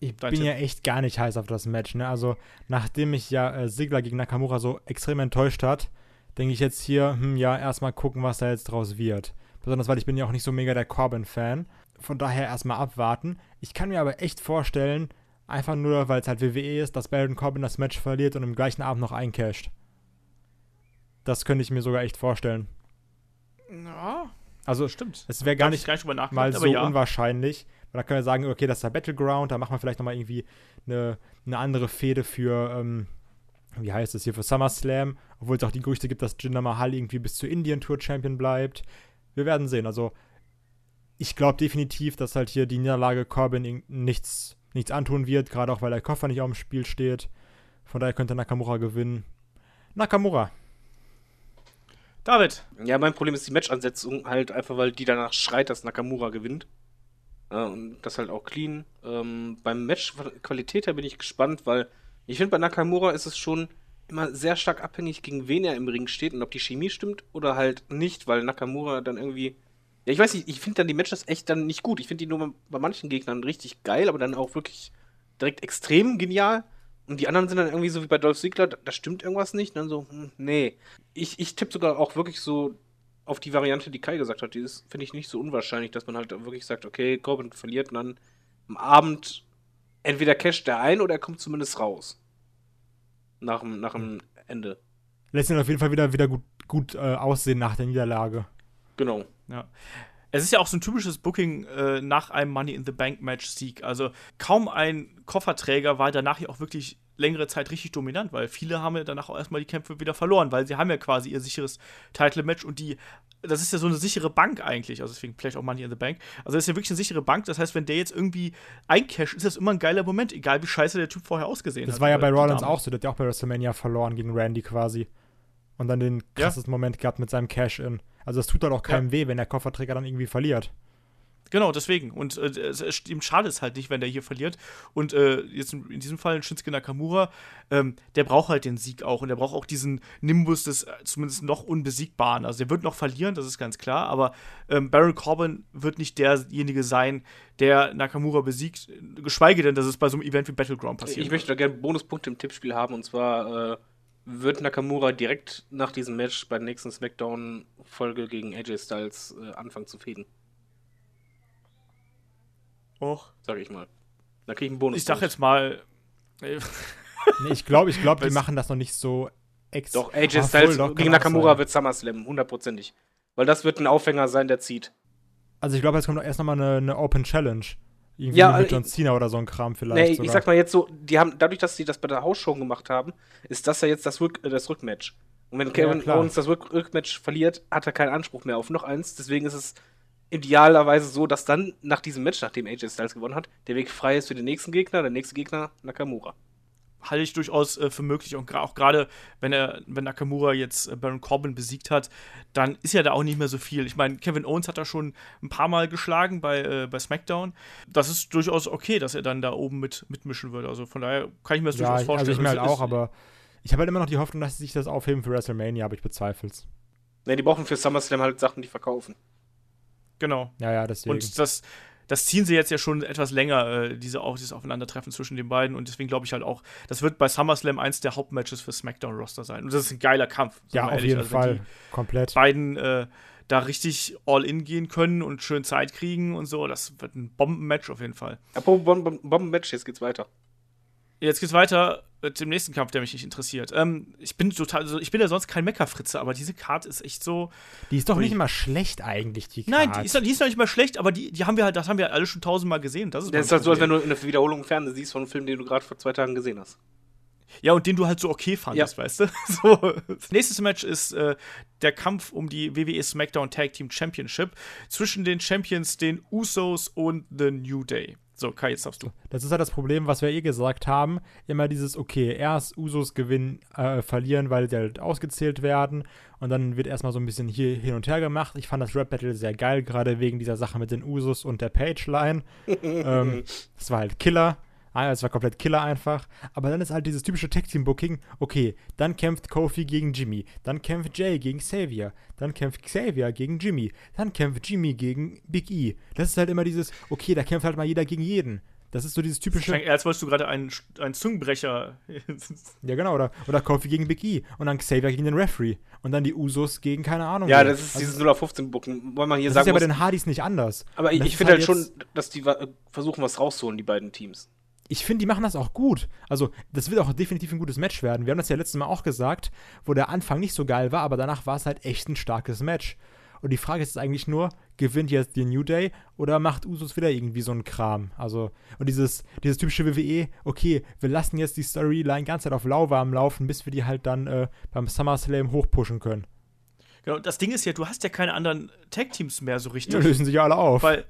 Ich bin Tipp. ja echt gar nicht heiß auf das Match. Ne? Also, nachdem mich ja äh, Sigler gegen Nakamura so extrem enttäuscht hat, denke ich jetzt hier, hm, ja, erstmal gucken, was da jetzt draus wird. Besonders, weil ich bin ja auch nicht so mega der Corbin-Fan. Von daher erstmal abwarten. Ich kann mir aber echt vorstellen, Einfach nur, weil es halt WWE ist, dass Baron Corbin das Match verliert und im gleichen Abend noch eincasht. Das könnte ich mir sogar echt vorstellen. Ja. Also, stimmt. Es wäre gar nicht, gar mal so ja. unwahrscheinlich. Weil da können wir sagen, okay, das ist der Battleground, da machen wir vielleicht nochmal irgendwie eine, eine andere Fehde für, ähm, wie heißt es hier, für SummerSlam. Obwohl es auch die Gerüchte gibt, dass Jinder Mahal irgendwie bis zur Indian Tour Champion bleibt. Wir werden sehen. Also, ich glaube definitiv, dass halt hier die Niederlage Corbin nichts nichts antun wird, gerade auch weil der Koffer nicht auf dem Spiel steht. Von daher könnte Nakamura gewinnen. Nakamura. David. Ja, mein Problem ist die Matchansetzung halt einfach, weil die danach schreit, dass Nakamura gewinnt. Äh, und das halt auch clean. Ähm, beim Match Qualität her bin ich gespannt, weil ich finde, bei Nakamura ist es schon immer sehr stark abhängig, gegen wen er im Ring steht und ob die Chemie stimmt oder halt nicht, weil Nakamura dann irgendwie ja, ich weiß nicht, ich finde dann die Matches echt dann nicht gut. Ich finde die nur bei manchen Gegnern richtig geil, aber dann auch wirklich direkt extrem genial. Und die anderen sind dann irgendwie so wie bei Dolph Ziggler, da, da stimmt irgendwas nicht. Und dann so, hm, nee. Ich, ich tippe sogar auch wirklich so auf die Variante, die Kai gesagt hat. Die ist, finde ich, nicht so unwahrscheinlich, dass man halt wirklich sagt, okay, Corbin verliert und dann am Abend entweder casht der ein oder er kommt zumindest raus. Nach dem, nach dem Ende. Lässt ihn auf jeden Fall wieder, wieder gut, gut äh, aussehen nach der Niederlage. Genau. Ja. Es ist ja auch so ein typisches Booking äh, nach einem Money in the Bank Match Sieg. Also kaum ein Kofferträger war danach ja auch wirklich längere Zeit richtig dominant, weil viele haben ja danach auch erstmal die Kämpfe wieder verloren, weil sie haben ja quasi ihr sicheres Title-Match und die, das ist ja so eine sichere Bank eigentlich, also deswegen vielleicht auch Money in the Bank. Also das ist ja wirklich eine sichere Bank, das heißt, wenn der jetzt irgendwie eincasht, ist das immer ein geiler Moment, egal wie scheiße der Typ vorher ausgesehen das hat. Das war ja bei Rollins auch so, der hat ja auch bei WrestleMania verloren gegen Randy quasi. Und dann den krassesten ja. Moment gehabt mit seinem Cash-In. Also es tut doch auch keinem ja. weh, wenn der Kofferträger dann irgendwie verliert. Genau, deswegen. Und äh, ihm schade es halt nicht, wenn der hier verliert. Und äh, jetzt in, in, diesem Fall Shinsuke Nakamura, ähm, der braucht halt den Sieg auch. Und der braucht auch diesen Nimbus des äh, zumindest noch Unbesiegbaren. Also der wird noch verlieren, das ist ganz klar. Aber ähm, Baron Corbin wird nicht derjenige sein, der Nakamura besiegt. Geschweige denn, dass es bei so einem Event wie Battleground passiert. Ich möchte da gerne Bonuspunkte im Tippspiel haben. Und zwar äh, wird Nakamura direkt nach diesem Match bei der nächsten SmackDown-Folge gegen AJ Styles äh, anfangen zu fäden. Och. Sag ich mal. Da krieg ich einen Bonus. Ich sag jetzt mal. nee, ich glaube, ich glaub, die machen das noch nicht so extra. Doch, AJ Styles doch, gegen Nakamura wird SummerSlam, hundertprozentig. Weil das wird ein Aufhänger sein, der zieht. Also ich glaube, jetzt kommt doch erst nochmal eine, eine Open Challenge. Irgendwie ja, mit John Cena oder so ein Kram vielleicht. Nee, sogar. ich sag mal jetzt so, die haben, dadurch, dass sie das bei der Hausshow gemacht haben, ist das ja jetzt das, Rück, äh, das Rückmatch. Und wenn Kevin ja, Owens das Rück Rückmatch verliert, hat er keinen Anspruch mehr auf noch eins. Deswegen ist es idealerweise so, dass dann nach diesem Match, nachdem AJ Styles gewonnen hat, der Weg frei ist für den nächsten Gegner, der nächste Gegner Nakamura. Halte ich durchaus äh, für möglich und auch gerade, wenn er, wenn Nakamura jetzt äh, Baron Corbin besiegt hat, dann ist ja da auch nicht mehr so viel. Ich meine, Kevin Owens hat da schon ein paar Mal geschlagen bei, äh, bei SmackDown. Das ist durchaus okay, dass er dann da oben mit mitmischen würde. Also von daher kann ich mir das ja, durchaus vorstellen. Also ich mir halt auch, aber ich habe halt immer noch die Hoffnung, dass sie sich das aufheben für WrestleMania, aber ich bezweifle es. Ne, die brauchen für SummerSlam halt Sachen, die verkaufen. Genau. Ja, ja, deswegen. Und das, das ziehen sie jetzt ja schon etwas länger, äh, diese, auch, dieses Aufeinandertreffen zwischen den beiden. Und deswegen glaube ich halt auch, das wird bei SummerSlam eins der Hauptmatches für SmackDown-Roster sein. Und das ist ein geiler Kampf. Ja, auf ehrlich. jeden also, Fall. Komplett. Beiden äh, da richtig all in gehen können und schön Zeit kriegen und so. Das wird ein Bombenmatch auf jeden Fall. Apropos Bombenmatch, jetzt geht's weiter. Jetzt geht's weiter mit dem nächsten Kampf, der mich nicht interessiert. Ähm, ich bin total, also ich bin ja sonst kein Meckerfritze, aber diese Karte ist echt so. Die ist doch nicht immer schlecht eigentlich, die Karte. Nein, die ist, die ist noch nicht mal schlecht, aber die, die haben wir halt, das haben wir alle schon tausendmal gesehen. Das ist, das ist halt so, als wenn du eine Wiederholung im Fernsehen siehst von einem Film, den du gerade vor zwei Tagen gesehen hast. Ja, und den du halt so okay fandest, ja. weißt du? So. Nächstes Match ist äh, der Kampf um die WWE SmackDown Tag Team Championship zwischen den Champions, den Usos und The New Day. So, Kai, jetzt darfst du. Das ist halt das Problem, was wir eh gesagt haben. Immer dieses, okay, erst Usos gewinnen, äh, verlieren, weil sie halt ausgezählt werden. Und dann wird erstmal so ein bisschen hier hin und her gemacht. Ich fand das Rap Battle sehr geil, gerade wegen dieser Sache mit den Usos und der Page-Line. ähm, das war halt Killer. Ah, es war komplett Killer einfach. Aber dann ist halt dieses typische Tag-Team-Booking. Okay, dann kämpft Kofi gegen Jimmy. Dann kämpft Jay gegen Xavier. Dann kämpft Xavier gegen Jimmy. Dann kämpft Jimmy gegen Big E. Das ist halt immer dieses, okay, da kämpft halt mal jeder gegen jeden. Das ist so dieses typische. Das als wolltest du gerade einen, einen Zungenbrecher. ja, genau. Oder, oder Kofi gegen Big E. Und dann Xavier gegen den Referee. Und dann die Usos gegen keine Ahnung. Ja, das ist also, dieses 0 auf 15 Bucken. Wollen wir hier das sagen. ist ja bei den Hardys nicht anders. Aber ich, ich finde halt, halt schon, dass die versuchen, was rauszuholen, die beiden Teams ich finde, die machen das auch gut. Also, das wird auch definitiv ein gutes Match werden. Wir haben das ja letztes Mal auch gesagt, wo der Anfang nicht so geil war, aber danach war es halt echt ein starkes Match. Und die Frage ist jetzt eigentlich nur, gewinnt jetzt die New Day oder macht Usos wieder irgendwie so einen Kram? Also, und dieses, dieses typische WWE, okay, wir lassen jetzt die Storyline ganz Zeit auf lauwarm laufen, bis wir die halt dann äh, beim SummerSlam hochpushen können. Genau, das Ding ist ja, du hast ja keine anderen Tag-Teams mehr so richtig. Ja, lösen sich ja alle auf. Weil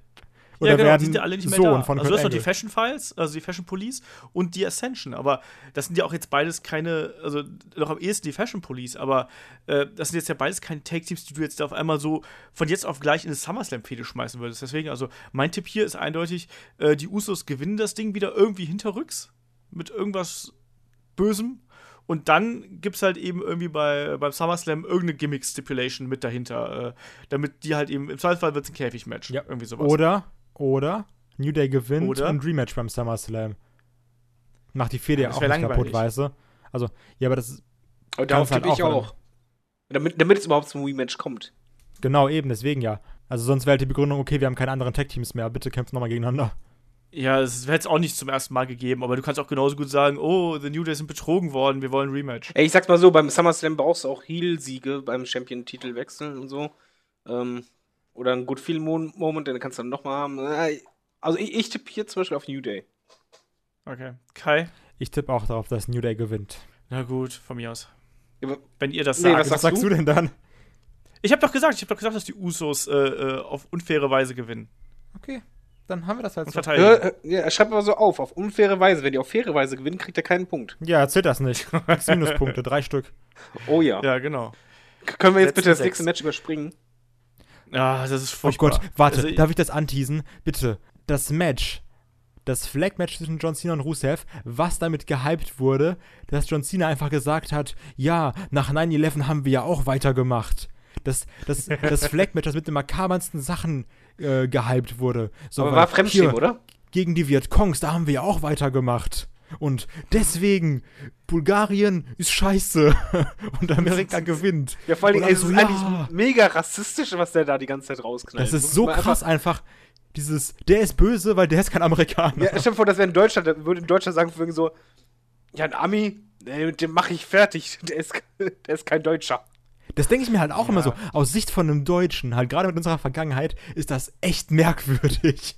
oder ja, genau, werden die sind ja alle nicht mehr Sohn da. Von also du hast noch die Fashion Files, also die Fashion Police und die Ascension, aber das sind ja auch jetzt beides keine, also noch am ehesten die Fashion Police, aber äh, das sind jetzt ja beides keine Take-Teams, die du jetzt auf einmal so von jetzt auf gleich in das SummerSlam-Fehde schmeißen würdest. Deswegen, also mein Tipp hier ist eindeutig, äh, die Usos gewinnen das Ding wieder irgendwie hinterrücks mit irgendwas Bösem und dann gibt es halt eben irgendwie bei, beim SummerSlam irgendeine Gimmick-Stipulation mit dahinter, äh, damit die halt eben, im Zweifelsfall wird es ein Käfig-Match. Ja. Irgendwie sowas. Oder oder New Day gewinnt Oder? und Rematch beim SummerSlam. Macht die Fehde ja auch nicht kaputt, weißt du? Also, ja, aber das ist. Aber darauf halt ich auch. Damit, damit es überhaupt zum Rematch kommt. Genau, eben, deswegen ja. Also sonst wäre halt die Begründung, okay, wir haben keine anderen Tag-Teams mehr, bitte kämpft nochmal gegeneinander. Ja, es hätte es auch nicht zum ersten Mal gegeben, aber du kannst auch genauso gut sagen, oh, The New Day sind betrogen worden, wir wollen Rematch. Ey, ich sag's mal so, beim SummerSlam brauchst du auch Heel-Siege beim Champion-Titel wechseln und so. Ähm, oder ein Good Feel Moment, den kannst du dann nochmal haben. Äh, also ich, ich tippe hier zum Beispiel auf New Day. Okay. Kai? Ich tippe auch darauf, dass New Day gewinnt. Na gut, von mir aus. Wenn ihr das nee, sagt. Was, was sagst du? du denn dann? Ich habe doch gesagt, ich habe doch gesagt, dass die Usos äh, äh, auf unfaire Weise gewinnen. Okay, dann haben wir das halt so. Ja, ja, schreib mal so auf, auf unfaire Weise. Wenn die auf faire Weise gewinnen, kriegt er keinen Punkt. Ja, erzähl das nicht. Minuspunkte, drei Stück. Oh ja. Ja, genau. Können wir jetzt Setz bitte das nächste Match überspringen? Ja, das ist furchtbar. Oh Gott, warte, Also, darf ich das anteasen? Bitte. Das Match, das Flag-Match zwischen John Cena und Rusev, was damit gehypt wurde, dass John Cena einfach gesagt hat, ja, nach 9-11 haben wir ja auch weitergemacht. Das, das, das Flag-Match, das mit den makabernsten Sachen äh, gehypt wurde. So, Aber war Fremdschämen, hier, oder? Gegen die Vietcongs, da haben wir ja auch weitergemacht. Und deswegen, Bulgarien ist scheiße. und Amerika gewinnt. Ja, vor Und ey, es alle ist so, eigentlich ja. mega rassistisch, was der da die ganze Zeit rausknallt. Das ist so krass einfach, dieses, der ist böse, weil der ist kein Amerikaner. Ja, stell dir vor, das wäre in Deutschland, würde in Deutschland sagen, wegen so, ja, ein Ami, mit dem mache ich fertig. Der ist, der ist kein Deutscher. Das denke ich mir halt auch immer so. Aus Sicht von einem Deutschen, halt gerade mit unserer Vergangenheit, ist das echt merkwürdig.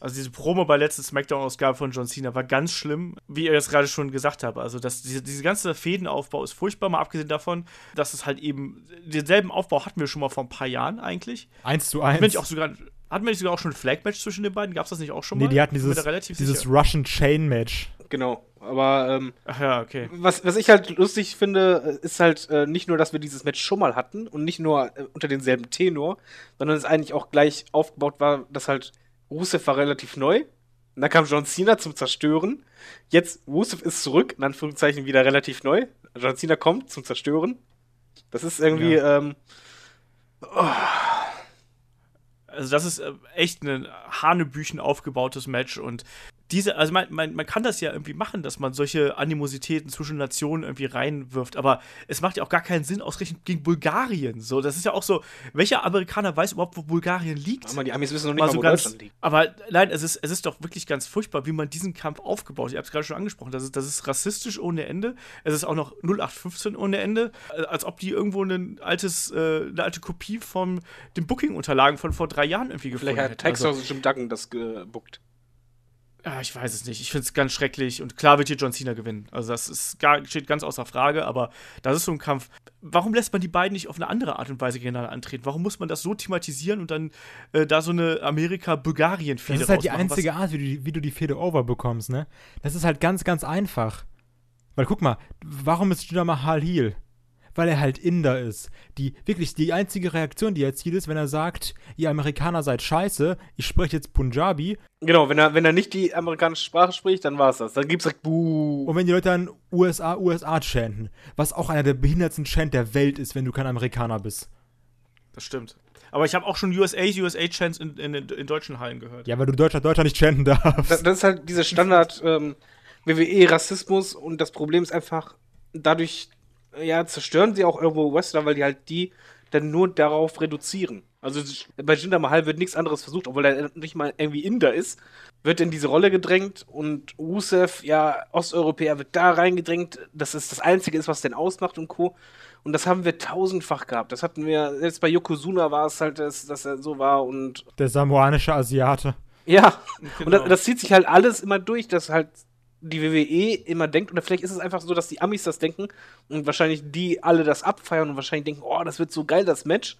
Also diese Promo bei letzten Smackdown-Ausgabe von John Cena war ganz schlimm, wie ihr das gerade schon gesagt habt. Also das, diese, diese ganze Fädenaufbau ist furchtbar, mal abgesehen davon, dass es halt eben, denselben Aufbau hatten wir schon mal vor ein paar Jahren eigentlich. Eins zu eins. nicht auch sogar, hatten wir nicht sogar auch schon ein Flag-Match zwischen den beiden? Gab es das nicht auch schon nee, mal? die hatten Bin dieses, dieses sicher. Russian Chain Match. Genau. Aber ähm, Ach ja, okay. was, was ich halt lustig finde, ist halt äh, nicht nur, dass wir dieses Match schon mal hatten und nicht nur äh, unter denselben Tenor, sondern es eigentlich auch gleich aufgebaut war, dass halt Rusev war relativ neu. Und dann kam John Cena zum Zerstören. Jetzt Rusev ist zurück, in Anführungszeichen wieder relativ neu. John Cena kommt zum Zerstören. Das ist irgendwie, ähm, Also das ist äh, echt ein Hanebüchen aufgebautes Match und diese, also man, man, man kann das ja irgendwie machen, dass man solche Animositäten zwischen Nationen irgendwie reinwirft, aber es macht ja auch gar keinen Sinn, ausgerechnet gegen Bulgarien. So, das ist ja auch so, welcher Amerikaner weiß überhaupt, wo Bulgarien liegt? aber die Amis wissen noch nicht Mal mal, so wo ganz, Deutschland liegt. aber nein, es ist, es ist doch wirklich ganz furchtbar, wie man diesen Kampf aufgebaut hat. Ich habe es gerade schon angesprochen. Das ist, das ist rassistisch ohne Ende. Es ist auch noch 0815 ohne Ende. Äh, Als ob die irgendwo ein altes, äh, eine alte Kopie von den Booking-Unterlagen von vor drei Jahren irgendwie gefunden Vielleicht hat hätten. Texas Also, Jim Duggan das gebuckt. Ja, ich weiß es nicht. Ich finde es ganz schrecklich. Und klar wird hier John Cena gewinnen. Also das ist gar, steht ganz außer Frage. Aber das ist so ein Kampf. Warum lässt man die beiden nicht auf eine andere Art und Weise gegeneinander antreten? Warum muss man das so thematisieren und dann äh, da so eine Amerika-Bulgarien-Fehde Das ist halt die einzige Art, wie du, die- wie du die Fehde over bekommst, ne? Das ist halt ganz, ganz einfach. Weil guck mal, warum ist Jinder Mahal Heel? Weil er halt Inder ist. Die, wirklich, die einzige Reaktion, die er zieht, ist, wenn er sagt, ihr Amerikaner seid scheiße, ich spreche jetzt Punjabi. Genau, wenn er, wenn er nicht die amerikanische Sprache spricht, dann war es das. Dann gibt's direkt Buh. Und wenn die Leute dann USA, USA chanten, was auch einer der behindertsten Chant der Welt ist, wenn du kein Amerikaner bist. Das stimmt. Aber ich habe auch schon USA, USA-Chants in, in, in deutschen Hallen gehört. Ja, weil du Deutscher, Deutscher nicht chanten darfst. Das, das ist halt dieser Standard ähm, WWE-Rassismus und das Problem ist einfach, dadurch ja, zerstören sie auch irgendwo Wrestler, weil die halt die dann nur darauf reduzieren. Also bei Jinder Mahal wird nichts anderes versucht, obwohl er nicht mal irgendwie Inder ist, wird in diese Rolle gedrängt und Rusev, ja, Osteuropäer, wird da reingedrängt, dass es das Einzige ist, was den ausmacht und Co. Und das haben wir tausendfach gehabt. Das hatten wir, selbst bei Yokozuna war es halt, dass, dass er so war und Der samoanische Asiate. ja, und Genau. das, das zieht sich halt alles immer durch, dass halt die WWE immer denkt, oder vielleicht ist es einfach so, dass die Amis das denken und wahrscheinlich die alle das abfeiern und wahrscheinlich denken, oh, das wird so geil, das Match.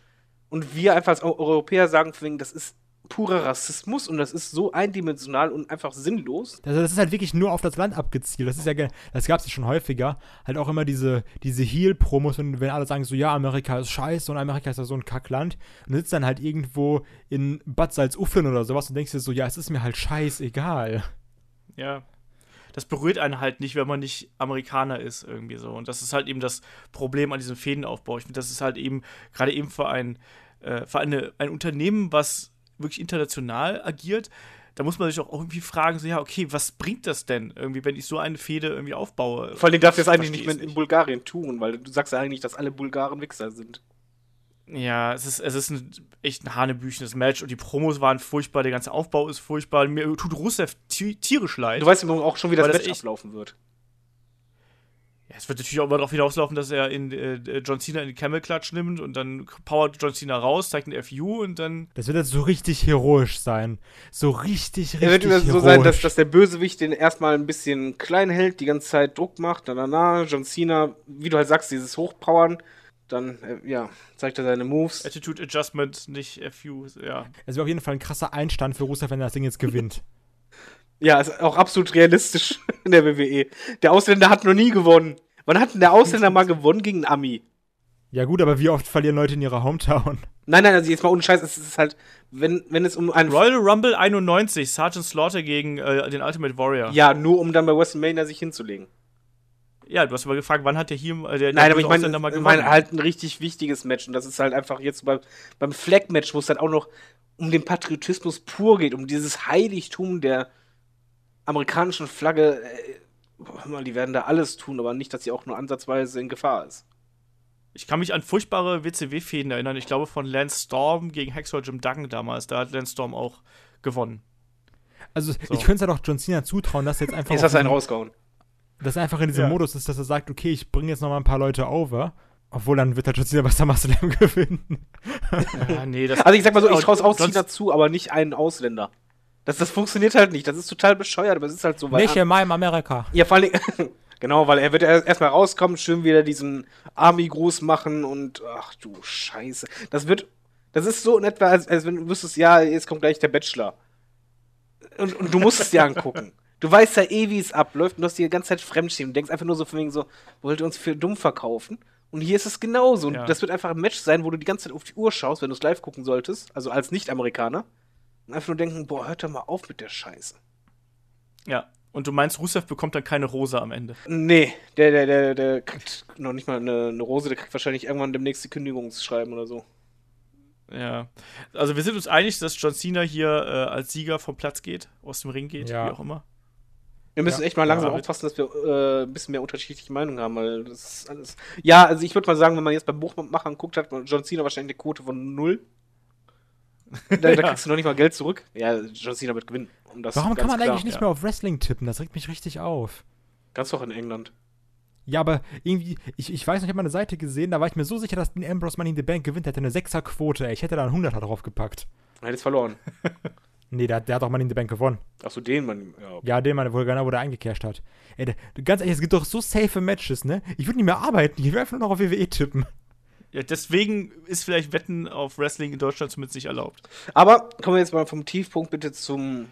Und wir einfach als Eu- Europäer sagen, das ist purer Rassismus und das ist so eindimensional und einfach sinnlos. Also das ist halt wirklich nur auf das Land abgezielt. Das ist ja, das gab es ja schon häufiger. Halt auch immer diese, diese Heel-Promos, wenn, wenn alle sagen so, ja, Amerika ist scheiße und Amerika ist ja so ein Kackland. Und sitzt dann halt irgendwo in Bad Salzuflen oder sowas und denkst dir so, ja, es ist mir halt scheißegal. Ja. Das berührt einen halt nicht, wenn man nicht Amerikaner ist, irgendwie so. Und das ist halt eben das Problem an diesem Fädenaufbau. Ich finde, das ist halt eben, gerade eben für ein, äh, für eine, ein Unternehmen, was wirklich international agiert, da muss man sich auch irgendwie fragen, so, ja, okay, was bringt das denn irgendwie, wenn ich so eine Fäde irgendwie aufbaue? Vor allem darfst du es eigentlich nicht mehr in Bulgarien tun, weil du sagst ja eigentlich, dass alle Bulgaren Wichser sind. Ja, es ist, es ist ein, echt ein hanebüchenes Match und die Promos waren furchtbar, der ganze Aufbau ist furchtbar. Mir tut Rusev ti- tierisch leid. Du weißt übrigens auch schon, wie das das Match ablaufen wird. Ja, es wird natürlich auch immer darauf hinauslaufen, dass er in äh, John Cena in die Camel Clutch nimmt und dann powert John Cena raus, zeigt ein FU und dann. Das wird jetzt so richtig heroisch sein. So richtig, richtig Er wird immer so sein, dass, dass der Bösewicht den erstmal ein bisschen klein hält, die ganze Zeit Druck macht, na na na, John Cena, wie du halt sagst, dieses Hochpowern, dann, äh, ja, zeigt er seine Moves. Attitude Adjustment, nicht FU, ja. Es wäre auf jeden Fall ein krasser Einstand für Rusev, wenn er das Ding jetzt gewinnt. Ja, ist auch absolut realistisch in der WWE. Der Ausländer hat noch nie gewonnen. Wann hat denn der Ausländer mal gewonnen gegen einen Ami? Ja, gut, aber wie oft verlieren Leute in ihrer Hometown? Nein, nein, also jetzt mal ohne Scheiß, es ist halt, wenn, wenn es um einen. Royal Rumble 91, Sergeant Slaughter gegen äh, den Ultimate Warrior. Ja, nur um dann bei WrestleMania sich hinzulegen. Ja, du hast aber gefragt, wann hat der hier äh, der, Nein, der aber ich meine, mal ich gewonnen? meine halt ein richtig wichtiges Match und das ist halt einfach jetzt bei, beim Flag-Match, wo es dann auch noch um den Patriotismus pur geht, um dieses Heiligtum der amerikanischen Flagge. Äh, hör mal, die werden da alles tun, aber nicht, dass sie auch nur ansatzweise in Gefahr ist. Ich kann mich an furchtbare WCW-Fäden erinnern. Ich glaube von Lance Storm gegen Hacksaw Jim Duggan damals. Da hat Lance Storm auch gewonnen. Also, So. ich könnte es ja doch John Cena zutrauen, dass er jetzt einfach. Jetzt auf hast du einen diesem- rausgehauen. Dass er einfach in diesem Ja. Modus ist, dass er sagt, okay, ich bringe jetzt noch mal ein paar Leute over. Obwohl, dann wird er John Cena bei SummerSlam gewinnen. Ja, nee, das. Also ich sag mal so, ich traue es auch Cena zu, aber nicht einen Ausländer. Das, das funktioniert halt nicht. Das ist total bescheuert, aber es ist halt so. Weil Nicht in meinem Amerika. Ja, vor allen Dingen, genau, weil er wird erst- erstmal rauskommen, schön wieder diesen Army-Gruß machen und ach du Scheiße. Das wird, das ist so in etwa, als, als wenn du wüsstest, ja, jetzt kommt gleich der Bachelor. Und, und du musst es dir angucken. Du weißt ja eh, wie es abläuft und du hast die ganze Zeit Fremdschämen. Du denkst einfach nur so von wegen so, wollt ihr uns für dumm verkaufen? Und hier ist es genauso. Und Ja. das wird einfach ein Match sein, wo du die ganze Zeit auf die Uhr schaust, wenn du es live gucken solltest, also als Nicht-Amerikaner. Und einfach nur denken, boah, hört doch mal auf mit der Scheiße. Ja. Und du meinst, Rusev bekommt dann keine Rose am Ende. Nee, der, der, der, der kriegt noch nicht mal eine, eine Rose, der kriegt wahrscheinlich irgendwann demnächst die Kündigungsschreiben oder so. Ja. Also wir sind uns einig, dass John Cena hier äh, als Sieger vom Platz geht, aus dem Ring geht, Ja. wie auch immer. Wir müssen Ja. echt mal langsam Ja. aufpassen, dass wir äh, ein bisschen mehr unterschiedliche Meinungen haben, weil das ist alles. Ja, also ich würde mal sagen, wenn man jetzt beim Buchmachern guckt, hat John Cena wahrscheinlich eine Quote von null. Da, da Ja. kriegst du noch nicht mal Geld zurück. Ja, John Cena wird gewinnen. Um das Warum kann man klar. eigentlich nicht ja. mehr auf Wrestling tippen? Das regt mich richtig auf. Ganz doch in England. Ja, aber irgendwie, ich, ich weiß nicht, ich habe mal eine Seite gesehen, da war ich mir so sicher, dass Dean Ambrose Money in the Bank gewinnt. Der hatte eine 6er-Quote, ey. Ich hätte da einen 100er draufgepackt. Er hat jetzt verloren. Nee, der, der hat auch Money in the Bank gewonnen. Achso, den man. Ja. Ja, den Mann, wo, genau, wo der eingecasht hat. Ey, der, ganz ehrlich, es gibt doch so safe Matches, ne? Ich würde nicht mehr arbeiten, ich will einfach nur noch auf WWE tippen. Ja, deswegen ist vielleicht Wetten auf Wrestling in Deutschland zumindest nicht erlaubt. Aber kommen wir jetzt mal vom Tiefpunkt bitte zum,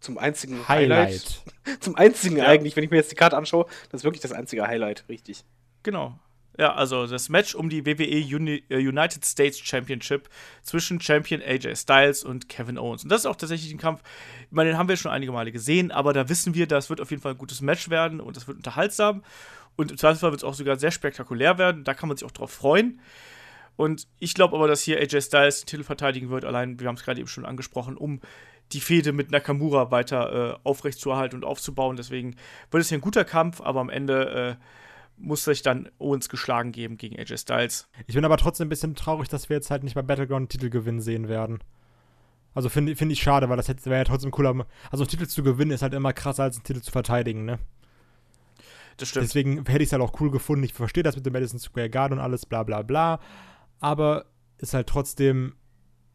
zum einzigen Highlight. Highlight. Zum einzigen Ja. eigentlich, wenn ich mir jetzt die Karte anschaue, das ist wirklich das einzige Highlight, richtig. Genau. Ja, also das Match um die WWE Uni äh, United States Championship zwischen Champion AJ Styles und Kevin Owens. Und das ist auch tatsächlich ein Kampf, ich meine, den haben wir schon einige Male gesehen, aber da wissen wir, das wird auf jeden Fall ein gutes Match werden und das wird unterhaltsam. Und im Zweifelsfall wird es auch sogar sehr spektakulär werden. Da kann man sich auch drauf freuen. Und ich glaube aber, dass hier AJ Styles den Titel verteidigen wird, allein, wir haben es gerade eben schon angesprochen, um die Fehde mit Nakamura weiter äh, aufrechtzuerhalten und aufzubauen. Deswegen wird es hier ein guter Kampf, aber am Ende äh, muss sich dann Owens geschlagen geben gegen AJ Styles. Ich bin aber trotzdem ein bisschen traurig, dass wir jetzt halt nicht bei Battleground einen Titel gewinnen sehen werden. Also finde find ich schade, weil das wäre ja trotzdem cooler. Also einen Titel zu gewinnen ist halt immer krasser als einen Titel zu verteidigen, ne? Das stimmt. Deswegen hätte ich es halt auch cool gefunden. Ich verstehe das mit dem Madison Square Garden und alles, bla bla bla. Aber ist halt trotzdem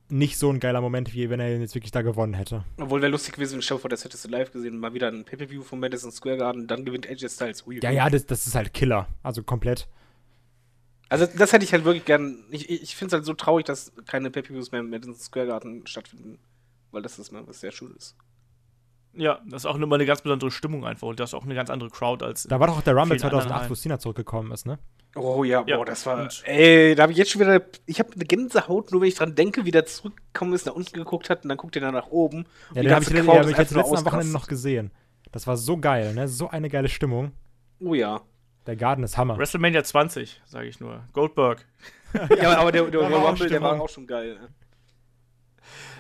nicht so ein geiler Moment, wie wenn er jetzt wirklich da gewonnen hätte. Obwohl wäre lustig gewesen, dir vor, das hättest du live gesehen, mal wieder ein Pay-Per-View von Madison Square Garden, dann gewinnt AJ Styles. Ui, Ja, ja, das, das ist halt Killer. Also komplett. Also das hätte ich halt wirklich gern. Ich, ich finde es halt so traurig, dass keine Pay-Per-Views mehr im Madison Square Garden stattfinden. Weil das ist mal was sehr Schönes. Ja, das ist auch immer eine ganz besondere Stimmung einfach und das ist auch eine ganz andere Crowd als. Da war doch auch der Rumble vielen anderen 2008, wo. Cena zurückgekommen ist, ne? Oh ja, Ja, boah, das war. und- Ey, da habe ich jetzt schon wieder. Ich habe eine Gänsehaut, nur wenn ich dran denke, wie der zurückgekommen ist, nach unten geguckt hat und dann guckt er dann nach oben. Ja, den habe ich, den hab ich jetzt letzten Wochenende noch gesehen. Das war so geil, ne? So eine geile Stimmung. Oh ja. Der Garden ist Hammer. WrestleMania 20, sage ich nur. Goldberg. ja, aber der, der, der war auch Rumble, der war auch schon geil. ne?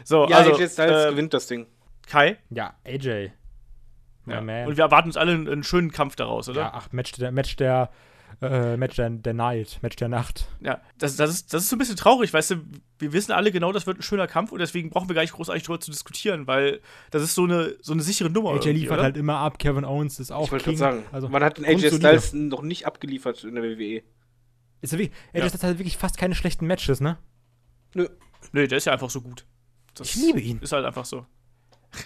So, Ja, also AJ Styles äh, gewinnt das Ding. Kai. Ja, AJ. Ja. man. Und wir erwarten uns alle einen, einen schönen Kampf daraus, oder? ja, ach, Match der, Match der, äh, Match der, der Night, Match der Nacht. Ja, das, das, ist, das ist so ein bisschen traurig, weißt du, wir wissen alle genau, das wird ein schöner Kampf und deswegen brauchen wir gar nicht großartig darüber zu diskutieren, weil das ist so eine, so eine sichere Nummer. AJ liefert oder? halt immer ab, Kevin Owens ist auch Ich wollte sagen, Also, man hat den AJ. Styles noch nicht abgeliefert in der. WWE. ist ja wirklich, AJ Ja. Styles hat wirklich fast keine schlechten Matches, ne? Nö. Nee, der ist ja einfach so gut. Das Ich liebe ihn. Ist halt einfach so.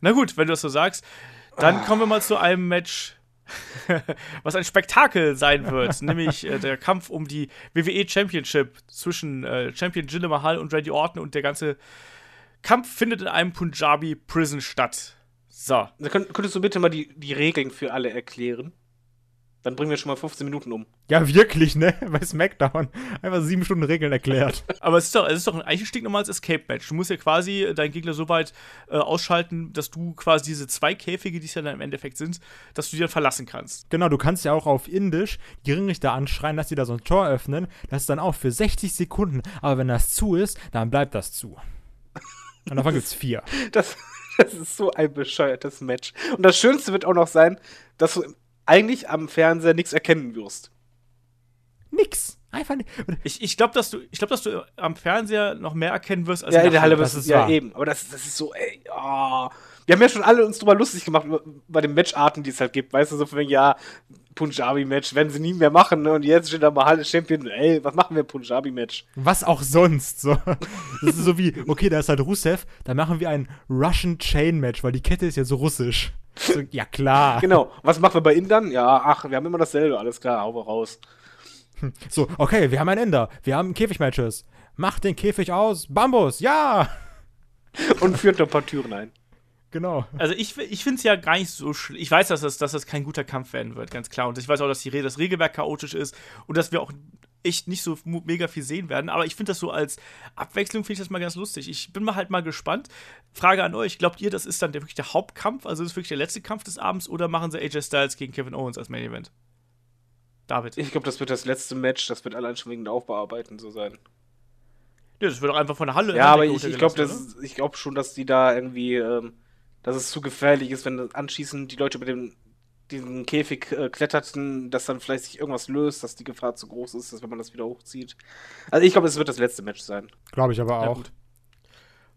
Na gut, wenn du das so sagst, dann kommen wir mal zu einem Match, was ein Spektakel sein wird, nämlich äh, der Kampf um die WWE Championship zwischen äh, Champion Jinder Mahal und Randy Orton und der ganze Kampf findet in einem Punjabi Prison statt. So. Könntest du bitte mal die, die Regeln für alle erklären? Dann bringen wir schon mal 15 Minuten um. Ja, wirklich, ne? Bei SmackDown. Einfach sieben Stunden Regeln erklärt. Aber es ist doch, es ist doch ein eigentlich ein stinknormales Escape-Match. Du musst ja quasi deinen Gegner so weit äh, ausschalten, dass du quasi diese zwei Käfige, die es ja dann im Endeffekt sind, dass du die dann verlassen kannst. Genau, du kannst ja auch auf Indisch die Ringrichter anschreien, dass die da so ein Tor öffnen. Das ist dann auch für 60 Sekunden. Aber wenn das zu ist, dann bleibt das zu. Und davon gibt's vier. Das, das ist so ein bescheuertes Match. Und das Schönste wird auch noch sein, dass du eigentlich am Fernseher nichts erkennen wirst. Nix. Einfach nicht. Ich, ich glaube, dass, du, ich glaub, dass du am Fernseher noch mehr erkennen wirst als ja, in der Halle. das ist ja wahr. eben. Aber das, das ist so, ey, oh. Wir haben ja schon alle uns drüber lustig gemacht bei den Matcharten, die es halt gibt. Weißt du, so von wegen, ja, Punjabi-Match werden sie nie mehr machen. Ne? Und jetzt steht da mal Halle Champion. Ey, was machen wir Punjabi-Match? Was auch sonst. So. Das ist so wie, okay, da ist halt Rusev, dann machen wir ein Russian Chain Match, weil die Kette ist ja so russisch. So, ja, klar. Genau. Was machen wir bei Indern? Ja, ach, wir haben immer dasselbe. Alles klar, hau raus. So, okay, wir haben ein Ender. Wir haben Käfigmatches. Mach den Käfig aus. Bambus, ja! Und führt noch ein paar Türen ein. Genau. Also ich, ich finde es ja gar nicht so schlimm. Ich weiß, dass das, dass das kein guter Kampf werden wird, ganz klar. Und ich weiß auch, dass die, Re- das Regelwerk chaotisch ist und dass wir auch echt nicht so mega viel sehen werden. Aber ich finde das so als Abwechslung, finde ich das mal ganz lustig. Ich bin mal halt mal gespannt. Frage an euch, glaubt ihr, das ist dann der, wirklich der Hauptkampf? Also das ist wirklich der letzte Kampf des Abends? Oder machen sie AJ Styles gegen Kevin Owens als Main Event? David. Ich glaube, das wird das letzte Match. Das wird allein schon wegen der Aufbearbeiten so sein. Ja, das wird doch einfach von der Halle. Ja, aber ich, ich glaube glaub schon, dass die da irgendwie, ähm, dass es zu gefährlich ist, wenn anschließend die Leute über den, diesen Käfig äh, kletterten, dass dann vielleicht sich irgendwas löst, dass die Gefahr zu groß ist, dass wenn man das wieder hochzieht. Also ich glaube, es wird das letzte Match sein. Glaube ich aber auch.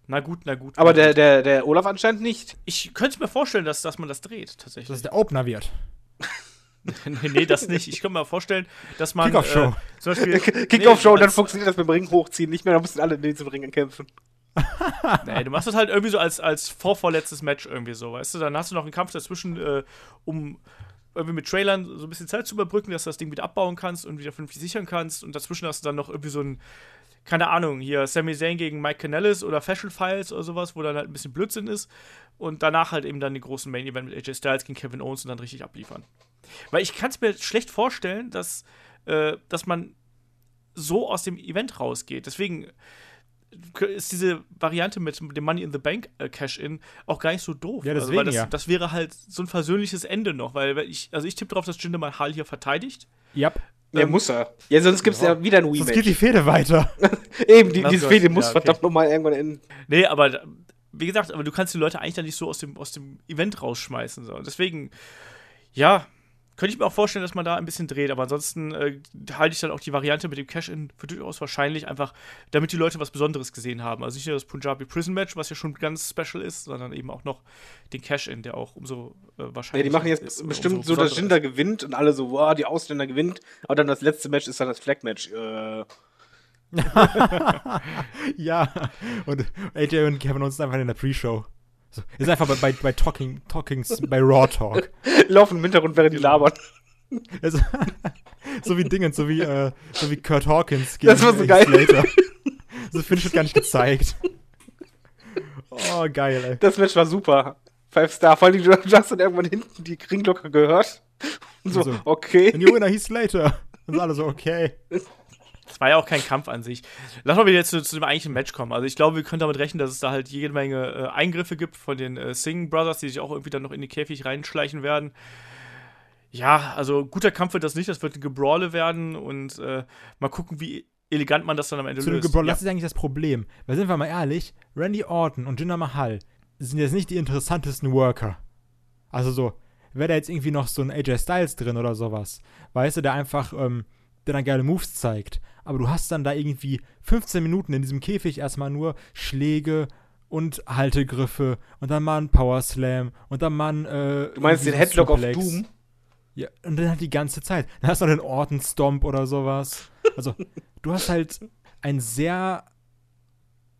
Na gut, na gut. Aber der, der, der Olaf anscheinend nicht. Ich könnte mir vorstellen, dass, dass man das dreht, tatsächlich. Dass der Opener wird. nee, nee, das nicht. Ich kann mir vorstellen, dass man. Kickoff-Show. Äh, zum Beispiel. Kickoff-Show und dann funktioniert das mit dem Ring hochziehen nicht mehr, dann müssen alle in diesem Ring kämpfen. Nee, du machst das halt irgendwie so als, als vorvorletztes Match irgendwie so, weißt du? Dann hast du noch einen Kampf dazwischen, äh, um irgendwie mit Trailern so ein bisschen Zeit zu überbrücken, dass du das Ding wieder abbauen kannst und wieder vernünftig sichern kannst. Und dazwischen hast du dann noch irgendwie so ein, keine Ahnung, hier Sami Zayn gegen Mike Canellis oder Fashion Files oder sowas, wo dann halt ein bisschen Blödsinn ist. Und danach halt eben dann den großen Main Event mit AJ Styles gegen Kevin Owens und dann richtig abliefern. Weil ich kann es mir schlecht vorstellen, dass, äh, dass man so aus dem Event rausgeht. Deswegen ist diese Variante mit dem Money in the Bank äh, Cash-In auch gar nicht so doof. Ja, also, deswegen weil das, ja. das wäre halt so ein versöhnliches Ende noch, weil ich, also ich tippe darauf, dass Jinder Mahal hier verteidigt. Ja. Ja, Ähm, muss er. Ja, sonst gibt es ja. wieder ein Sonst geht Rematch. die Fehde weiter. Eben, die, diese Fehde muss ja, okay. verdammt nochmal irgendwann enden. Nee, aber wie gesagt, aber du kannst die Leute eigentlich dann nicht so aus dem, aus dem Event rausschmeißen. So. Deswegen, ja, könnte ich mir auch vorstellen, dass man da ein bisschen dreht. Aber ansonsten äh, halte ich dann auch die Variante mit dem Cash-In für durchaus wahrscheinlich, einfach damit die Leute was Besonderes gesehen haben. Also nicht nur das Punjabi Prison Match, was ja schon ganz special ist, sondern eben auch noch den Cash-In, der auch umso äh, wahrscheinlich Ja, die machen jetzt ist, bestimmt so, dass Jinder gewinnt und alle so, wow, die Ausländer gewinnt. Aber dann das letzte Match ist dann das Flag-Match. Äh, ja. Und AJ und Kevin sind einfach in der Pre-Show. So, ist einfach bei, bei, bei Talking, Talkings, bei Raw Talk. laufen im Hintergrund, während die labern. Also, so wie Dingens, so wie, äh, so wie Kurt Hawkins gegen Das war so geil. Slater. So Finish wird gar nicht gezeigt. Oh, geil, ey. Das Match war super. Five Star. Vor allem, dann irgendwann hinten die Ringglocke gehört. Und so, So. okay. And you winner, he's Slater. Und alle so, okay. Das war ja auch kein Kampf an sich. Lass mal wieder jetzt zu, zu dem eigentlichen Match kommen. Also ich glaube, wir können damit rechnen, dass es da halt jede Menge äh, Eingriffe gibt von den äh, Singh Brothers, die sich auch irgendwie dann noch in die Käfig reinschleichen werden. Ja, also guter Kampf wird das nicht, das wird ein Gebrawle werden und äh, mal gucken, wie elegant man das dann am Ende Zu löst. Gebrawl, ja. das ist eigentlich das Problem. Weil sind wir mal ehrlich, Randy Orton und Jinder Mahal sind jetzt nicht die interessantesten Worker. Also so, wäre da jetzt irgendwie noch so ein AJ Styles drin oder sowas, weißt du, der einfach, ähm, der dann geile Moves zeigt. Aber du hast dann da irgendwie 15 Minuten in diesem Käfig erstmal nur Schläge und Haltegriffe und dann mal ein Power Slam und dann mal ein, äh, Du meinst den Headlock of Suplex. Doom? Ja, und dann halt die ganze Zeit. Dann hast du noch den Orton Stomp oder sowas. Also, du hast halt ein sehr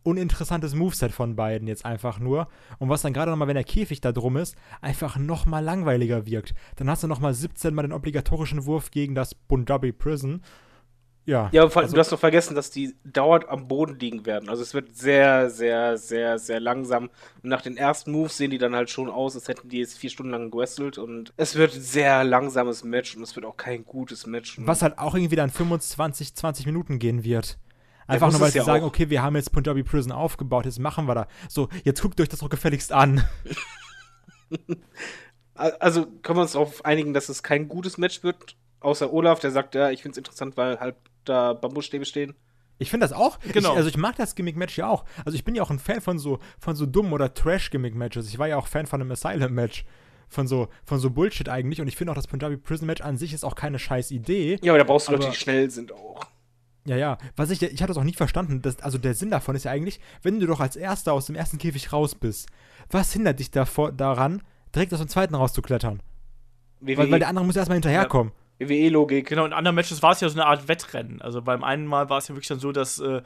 uninteressantes Moveset von beiden jetzt einfach nur. Und was dann gerade nochmal, wenn der Käfig da drum ist, einfach nochmal langweiliger wirkt. Dann hast du nochmal 17 Mal den obligatorischen Wurf gegen das Punjabi Prison. Ja. Ja, aber vor allem, also- du hast doch vergessen, dass die dauernd am Boden liegen werden. Also es wird sehr, sehr, sehr, sehr langsam. Und nach den ersten Moves sehen die dann halt schon aus, als hätten die jetzt vier Stunden lang gewrestelt. Und es wird ein sehr langsames Match und es wird auch kein gutes Match. Was halt auch irgendwie dann 25, 20 Minuten gehen wird. Einfach muss nur, weil sie ja sagen, auch. okay, wir haben jetzt Punjabi Prison aufgebaut, jetzt machen wir da. So, jetzt guckt euch das doch gefälligst an. Also können wir uns darauf einigen, dass es kein gutes Match wird. Außer Olaf, der sagt, ja, ich finde es interessant, weil halt da Bambusstäbe stehen. Ich finde das auch. Genau. Ich, also ich mag das Gimmick-Match ja auch. Also ich bin ja auch ein Fan von so, von so dummen oder Trash-Gimmick-Matches. Ich war ja auch Fan von einem Asylum-Match. Von so, von so Bullshit eigentlich. Und ich finde auch, das Punjabi Prison-Match an sich ist auch keine scheiß Idee. Ja, aber da brauchst du Leute, Aber- die schnell sind auch. Ja, ja. Was ich, ich hatte das auch nicht verstanden. Das, also der Sinn davon ist ja eigentlich, wenn du doch als Erster aus dem ersten Käfig raus bist, was hindert dich davor, daran, direkt aus dem zweiten rauszuklettern? Weil, weil der andere muss erstmal hinterherkommen. WWE-Logik. Genau, in anderen Matches war es ja so eine Art Wettrennen. Also beim einen Mal war es ja wirklich dann so, dass äh,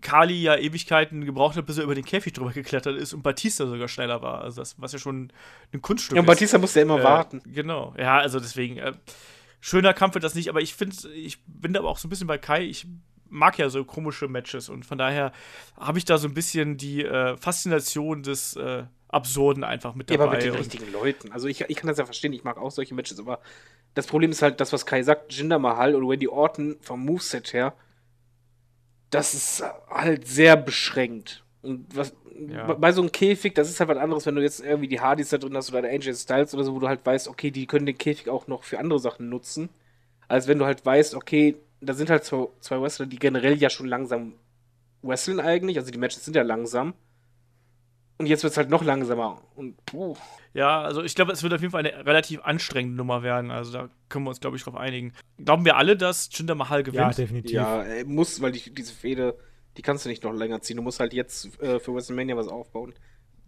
Kali ja Ewigkeiten gebraucht hat, bis er über den Käfig drüber geklettert ist und Batista sogar schneller war. Also das, was ja schon ein Kunststück Ja, und ist. Batista musste ja immer Äh, warten. Genau, ja, also deswegen, äh, schöner Kampf wird das nicht, aber ich finde, ich bin da aber auch so ein bisschen bei Kai, ich mag ja so komische Matches und von daher habe ich da so ein bisschen die äh, Faszination des äh, Absurden einfach mit Ja, dabei. aber mit den richtigen Leuten. Also ich, ich kann das ja verstehen, ich mag auch solche Matches, aber das Problem ist halt das, was Kai sagt, Jinder Mahal und Wendy Orton vom Moveset her, das ist halt sehr beschränkt. Und was Ja. bei- so einem Käfig, das ist halt was anderes, wenn du jetzt irgendwie die Hardys da drin hast oder der AJ Styles oder so, wo du halt weißt, okay, die können den Käfig auch noch für andere Sachen nutzen. Als wenn du halt weißt, okay, da sind halt zwei, zwei Wrestler, die generell ja schon langsam wresteln eigentlich, also die Matches sind ja langsam. Und jetzt wird es halt noch langsamer. Und puh. Ja, also ich glaube, es wird auf jeden Fall eine relativ anstrengende Nummer werden. Also da können wir uns, glaube ich, drauf einigen. Glauben wir alle, dass Jinder Mahal gewinnt? Ja, definitiv. Ja, er muss, weil die, diese Fehde, die kannst du nicht noch länger ziehen. Du musst halt jetzt äh, für WrestleMania was aufbauen.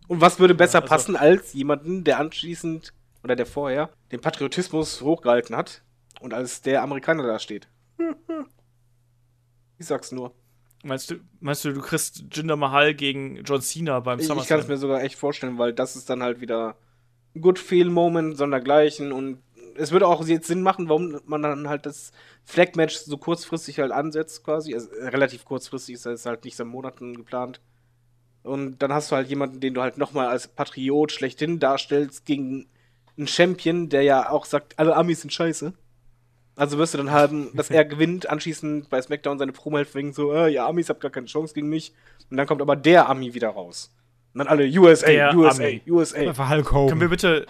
Und was würde besser also- passen als jemanden, der anschließend oder der vorher den Patriotismus hochgehalten hat und als der Amerikaner da steht? Ich sag's nur. Meinst du, meinst du, du kriegst Jinder Mahal gegen John Cena beim Ich, ich kann es SummerSlam? mir sogar echt vorstellen, weil das ist dann halt wieder ein Good Feel Moment, sondergleichen und es würde auch jetzt Sinn machen, warum man dann halt das Flag Match so kurzfristig halt ansetzt, quasi. Also, äh, relativ kurzfristig ist das halt nicht seit Monaten geplant. Und dann hast du halt jemanden, den du halt nochmal als Patriot schlechthin darstellst gegen einen Champion, der ja auch sagt, alle Amis sind scheiße. Also wirst du dann haben, dass er gewinnt, anschließend bei SmackDown seine Promo hält wegen so, äh, ja, Amis habt gar keine Chance gegen mich. Und dann kommt aber der Ami wieder raus. Und dann alle USA, Der USA, Ami. USA. Einfach Hulk Hogan. Können wir bitte,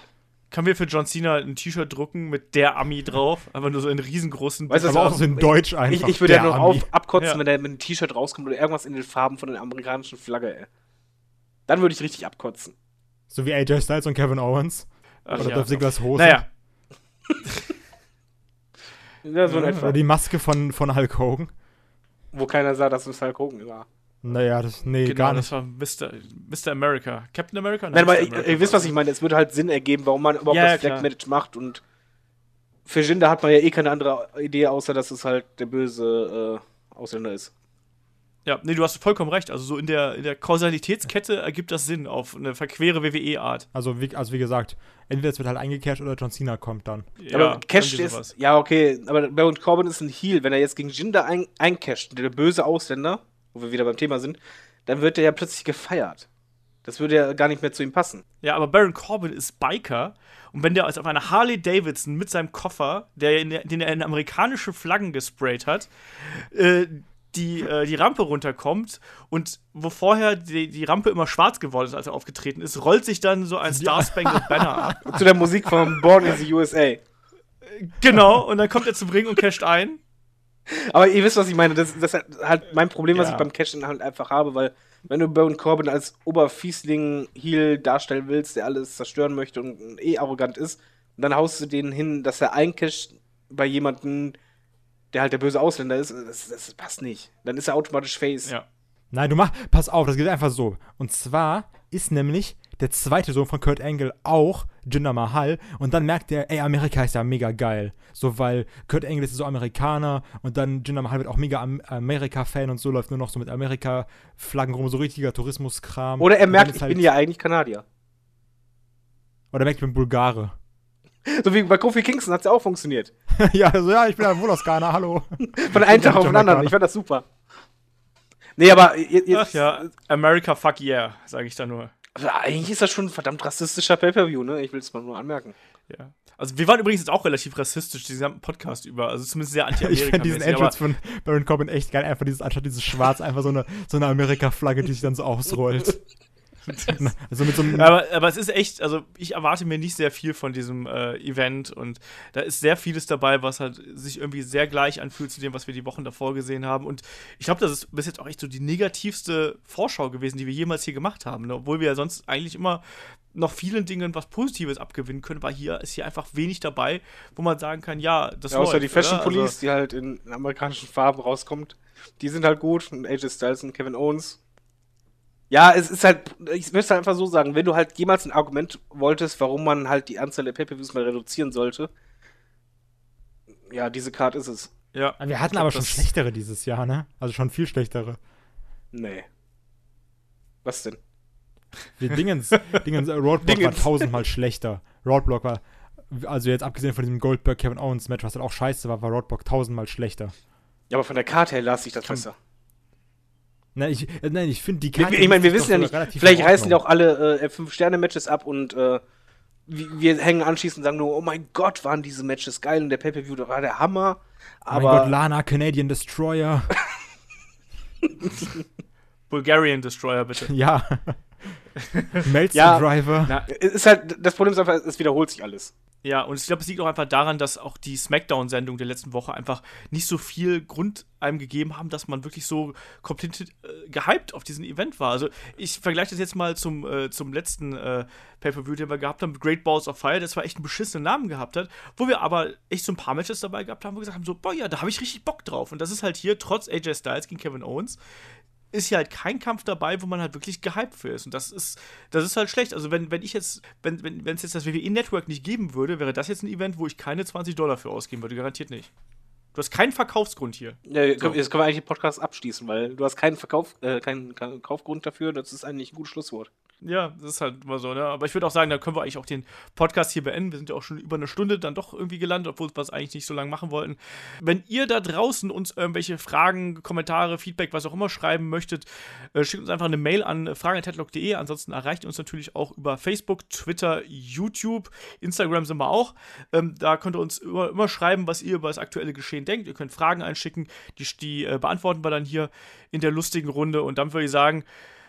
können wir für John Cena ein T-Shirt drucken mit der Ami drauf? Einfach nur so in riesengroßen. Weißt du, aber auch so in Deutsch Ich, einfach. ich würde ja der noch auf, abkotzen, Ja. wenn er mit einem T-Shirt rauskommt oder irgendwas in den Farben von der amerikanischen Flagge, ey. Dann würde ich richtig abkotzen. So wie AJ Styles und Kevin Owens. Ach Oder ja. Dolph Ziggler's Hose. Naja, Ja, so in etwa. Oder die Maske von, von Hulk Hogan. Wo keiner sah, dass es Hulk Hogan war. Naja, das, nee, genau, gar das nicht. war Mr. Mr. America. Captain America? Nein, aber ihr, America ihr wisst, was ich meine. Es würde halt Sinn ergeben, warum man überhaupt Ja, das. Flag Match macht. Und für Jinder hat man ja eh keine andere Idee, außer dass es halt der böse äh, Ausländer ist. Ja, nee, du hast vollkommen recht. Also so in der, in der Kausalitätskette ergibt das Sinn auf eine verquere WWE-Art. Also wie, also wie gesagt, entweder es wird halt eingekehrt oder John Cena kommt dann. aber Cash ist. Ja, okay. Aber Baron Corbin ist ein Heel. Wenn er jetzt gegen Jinder ein, eincasht, der böse Ausländer, wo wir wieder beim Thema sind, dann wird er ja plötzlich gefeiert. Das würde ja gar nicht mehr zu ihm passen. Ja, aber Baron Corbin ist Biker und wenn der also auf einer Harley Davidson mit seinem Koffer, der in, den er in amerikanische Flaggen gesprayt hat, äh, die, äh, die Rampe runterkommt und wo vorher die, die Rampe immer schwarz geworden ist, als er aufgetreten ist, rollt sich dann so ein Star Spangled Banner ab. Zu der Musik von Born in the USA. Genau, und dann kommt er zum Ring und casht ein. Aber ihr wisst, was ich meine. Das, das ist halt mein Problem, was Ja. ich beim Cashen halt einfach habe, weil wenn du Baron Corbin als Oberfiesling-Heel darstellen willst, der alles zerstören möchte und eh arrogant ist, dann haust du den hin, dass er eincasht bei jemandem, der halt der böse Ausländer ist. Das, das passt nicht. Dann ist er automatisch Face. Ja. Nein, du mach, pass auf, das geht einfach so. Und zwar ist nämlich der zweite Sohn von Kurt Angle auch Jinder Mahal und dann merkt er, ey, Amerika ist ja mega geil. So, weil Kurt Angle ist so Amerikaner und dann Jinder Mahal wird auch mega Am Amerika-Fan und so läuft nur noch so mit Amerika-Flaggen rum, so richtiger Tourismuskram. Oder er merkt, ich halt- bin ja eigentlich Kanadier. Oder er merkt, ich bin Bulgare. So wie bei Kofi Kingston hat es ja auch funktioniert. ja, also, ja, ich bin ein Wohlerskaner, hallo. Von einem Tag auf den anderen. Ich fand das super. Nee, aber jetzt. Ach ja, America fuck yeah, sage ich da nur. Also eigentlich ist das schon ein verdammt rassistischer Pay-Per-View, ne? Ich will es mal nur anmerken. Ja. Also wir waren übrigens jetzt auch relativ rassistisch, diesen gesamten Podcast über. Also zumindest sehr anti-amerika Ich fand diesen Entrance von Baron Corbin echt geil. Einfach dieses, anstatt dieses Schwarz, einfach so eine, so eine Amerika-Flagge, die sich dann so ausrollt. also mit so einem aber, aber es ist echt, also ich erwarte mir nicht sehr viel von diesem äh, Event und da ist sehr vieles dabei, was halt sich irgendwie sehr gleich anfühlt zu dem, was wir die Wochen davor gesehen haben. Und ich glaube, das ist bis jetzt auch echt so die negativste Vorschau gewesen, die wir jemals hier gemacht haben. Ne? Obwohl wir ja sonst eigentlich immer noch vielen Dingen was Positives abgewinnen können, weil hier ist hier einfach wenig dabei, wo man sagen kann, ja, das ja, Außer läuft, die Fashion Police, also, die halt in, in amerikanischen Farben rauskommt, die sind halt gut. Und AJ Styles und Kevin Owens ja, es ist halt, ich möchte halt einfach so sagen, wenn du halt jemals ein Argument wolltest, warum man halt die Anzahl der Pay-Per-Views mal reduzieren sollte, ja, diese Card ist es. Ja. Wir hatten aber schon schlechtere dieses Jahr, ne? Also schon viel schlechtere. Nee. Was denn? Wir Dingens, Dingens, äh, Roadblock Dingens. war tausendmal schlechter. Roadblock war, also jetzt abgesehen von diesem Goldberg Kevin Owens Match, was halt auch scheiße war, war Roadblock tausendmal schlechter. Ja, aber von der Karte her las ich das besser. Nein, ich, äh, nein, ich finde die Karte. Ich, ich meine, wir wissen ja nicht, vielleicht reißen die auch alle äh, Fünf-Sterne-Matches ab und äh, wir hängen anschließend und sagen nur, oh mein Gott, waren diese Matches geil und der Pay-Per-View war der Hammer. Aber oh mein Gott, Lana, Canadian Destroyer. Bulgarian Destroyer, bitte. Ja. Melzer ja, Driver. Na, ist halt, das Problem ist einfach, es wiederholt sich alles. Ja, und ich glaube, es liegt auch einfach daran, dass auch die Smackdown-Sendung der letzten Woche einfach nicht so viel Grund einem gegeben haben, dass man wirklich so komplett äh, gehypt auf diesen Event war. Also ich vergleiche das jetzt mal zum, äh, zum letzten äh, Pay-Per-View, den wir gehabt haben, Great Balls of Fire, das zwar echt einen beschissenen Namen gehabt hat, wo wir aber echt so ein paar Matches dabei gehabt haben, wo wir gesagt haben, so, boah, ja, da habe ich richtig Bock drauf. Und das ist halt hier, trotz AJ Styles gegen Kevin Owens, ist hier halt kein Kampf dabei, wo man halt wirklich gehypt für ist. Und das ist, das ist halt schlecht. Also, wenn, wenn ich jetzt, wenn es wenn, jetzt das WWE-Network nicht geben würde, wäre das jetzt ein Event, wo ich keine 20 Dollar für ausgeben würde. Garantiert nicht. Du hast keinen Verkaufsgrund hier. Ja, jetzt können wir eigentlich den Podcast abschließen, weil du hast keinen Verkauf, äh, keinen, keinen Kaufgrund dafür. Das ist eigentlich ein gutes Schlusswort. Ja, das ist halt immer so, ne? Aber ich würde auch sagen, da können wir eigentlich auch den Podcast hier beenden. Wir sind ja auch schon über eine Stunde dann doch irgendwie gelandet, obwohl wir es eigentlich nicht so lange machen wollten. Wenn ihr da draußen uns irgendwelche Fragen, Kommentare, Feedback, was auch immer schreiben möchtet, äh, schickt uns einfach eine Mail an fragen.headlock.de. Ansonsten erreicht ihr uns natürlich auch über Facebook, Twitter, YouTube, Instagram sind wir auch. Ähm, da könnt ihr uns immer, immer, schreiben, was ihr über das aktuelle Geschehen denkt. Ihr könnt Fragen einschicken, die, die äh, beantworten wir dann hier in der lustigen Runde. Und dann würde ich sagen,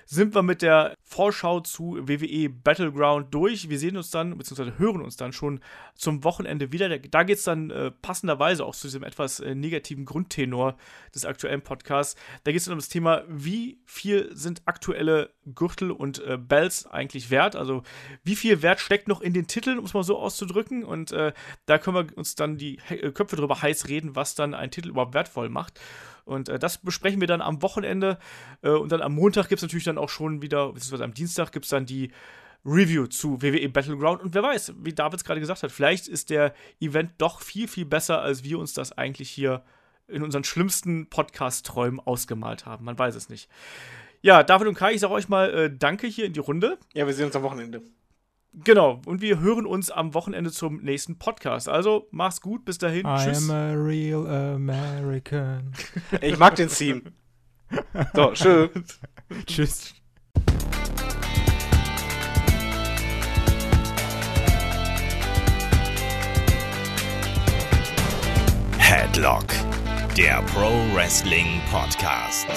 sind wir mit der Vorschau zu WWE Battleground durch. Wir sehen uns dann, beziehungsweise hören uns dann schon zum Wochenende wieder. Da geht es dann äh, passenderweise auch zu diesem etwas äh, negativen Grundtenor des aktuellen Podcasts. Da geht es dann um das Thema, wie viel sind aktuelle Gürtel und äh, Bells eigentlich wert? Also, wie viel Wert steckt noch in den Titeln, um es mal so auszudrücken? Und äh, da können wir uns dann die äh, Köpfe drüber heiß reden, was dann ein Titel überhaupt wertvoll macht. Und äh, das besprechen wir dann am Wochenende. Äh, und dann am Montag gibt es natürlich dann auch schon wieder, beziehungsweise am Dienstag gibt es dann die Review zu WWE Battleground. Und wer weiß, wie David es gerade gesagt hat, vielleicht ist der Event doch viel, viel besser, als wir uns das eigentlich hier in unseren schlimmsten Podcast-Träumen ausgemalt haben. Man weiß es nicht. Ja, David und Kai, ich sage euch mal äh, Danke hier in die Runde. Ja, wir sehen uns am Wochenende. Genau, und wir hören uns am Wochenende zum nächsten Podcast. Also, mach's gut, bis dahin. I Tschüss. am a real American. Ich mag den Theme. So, schön. Tschüss. Headlock, der Pro Wrestling Podcast.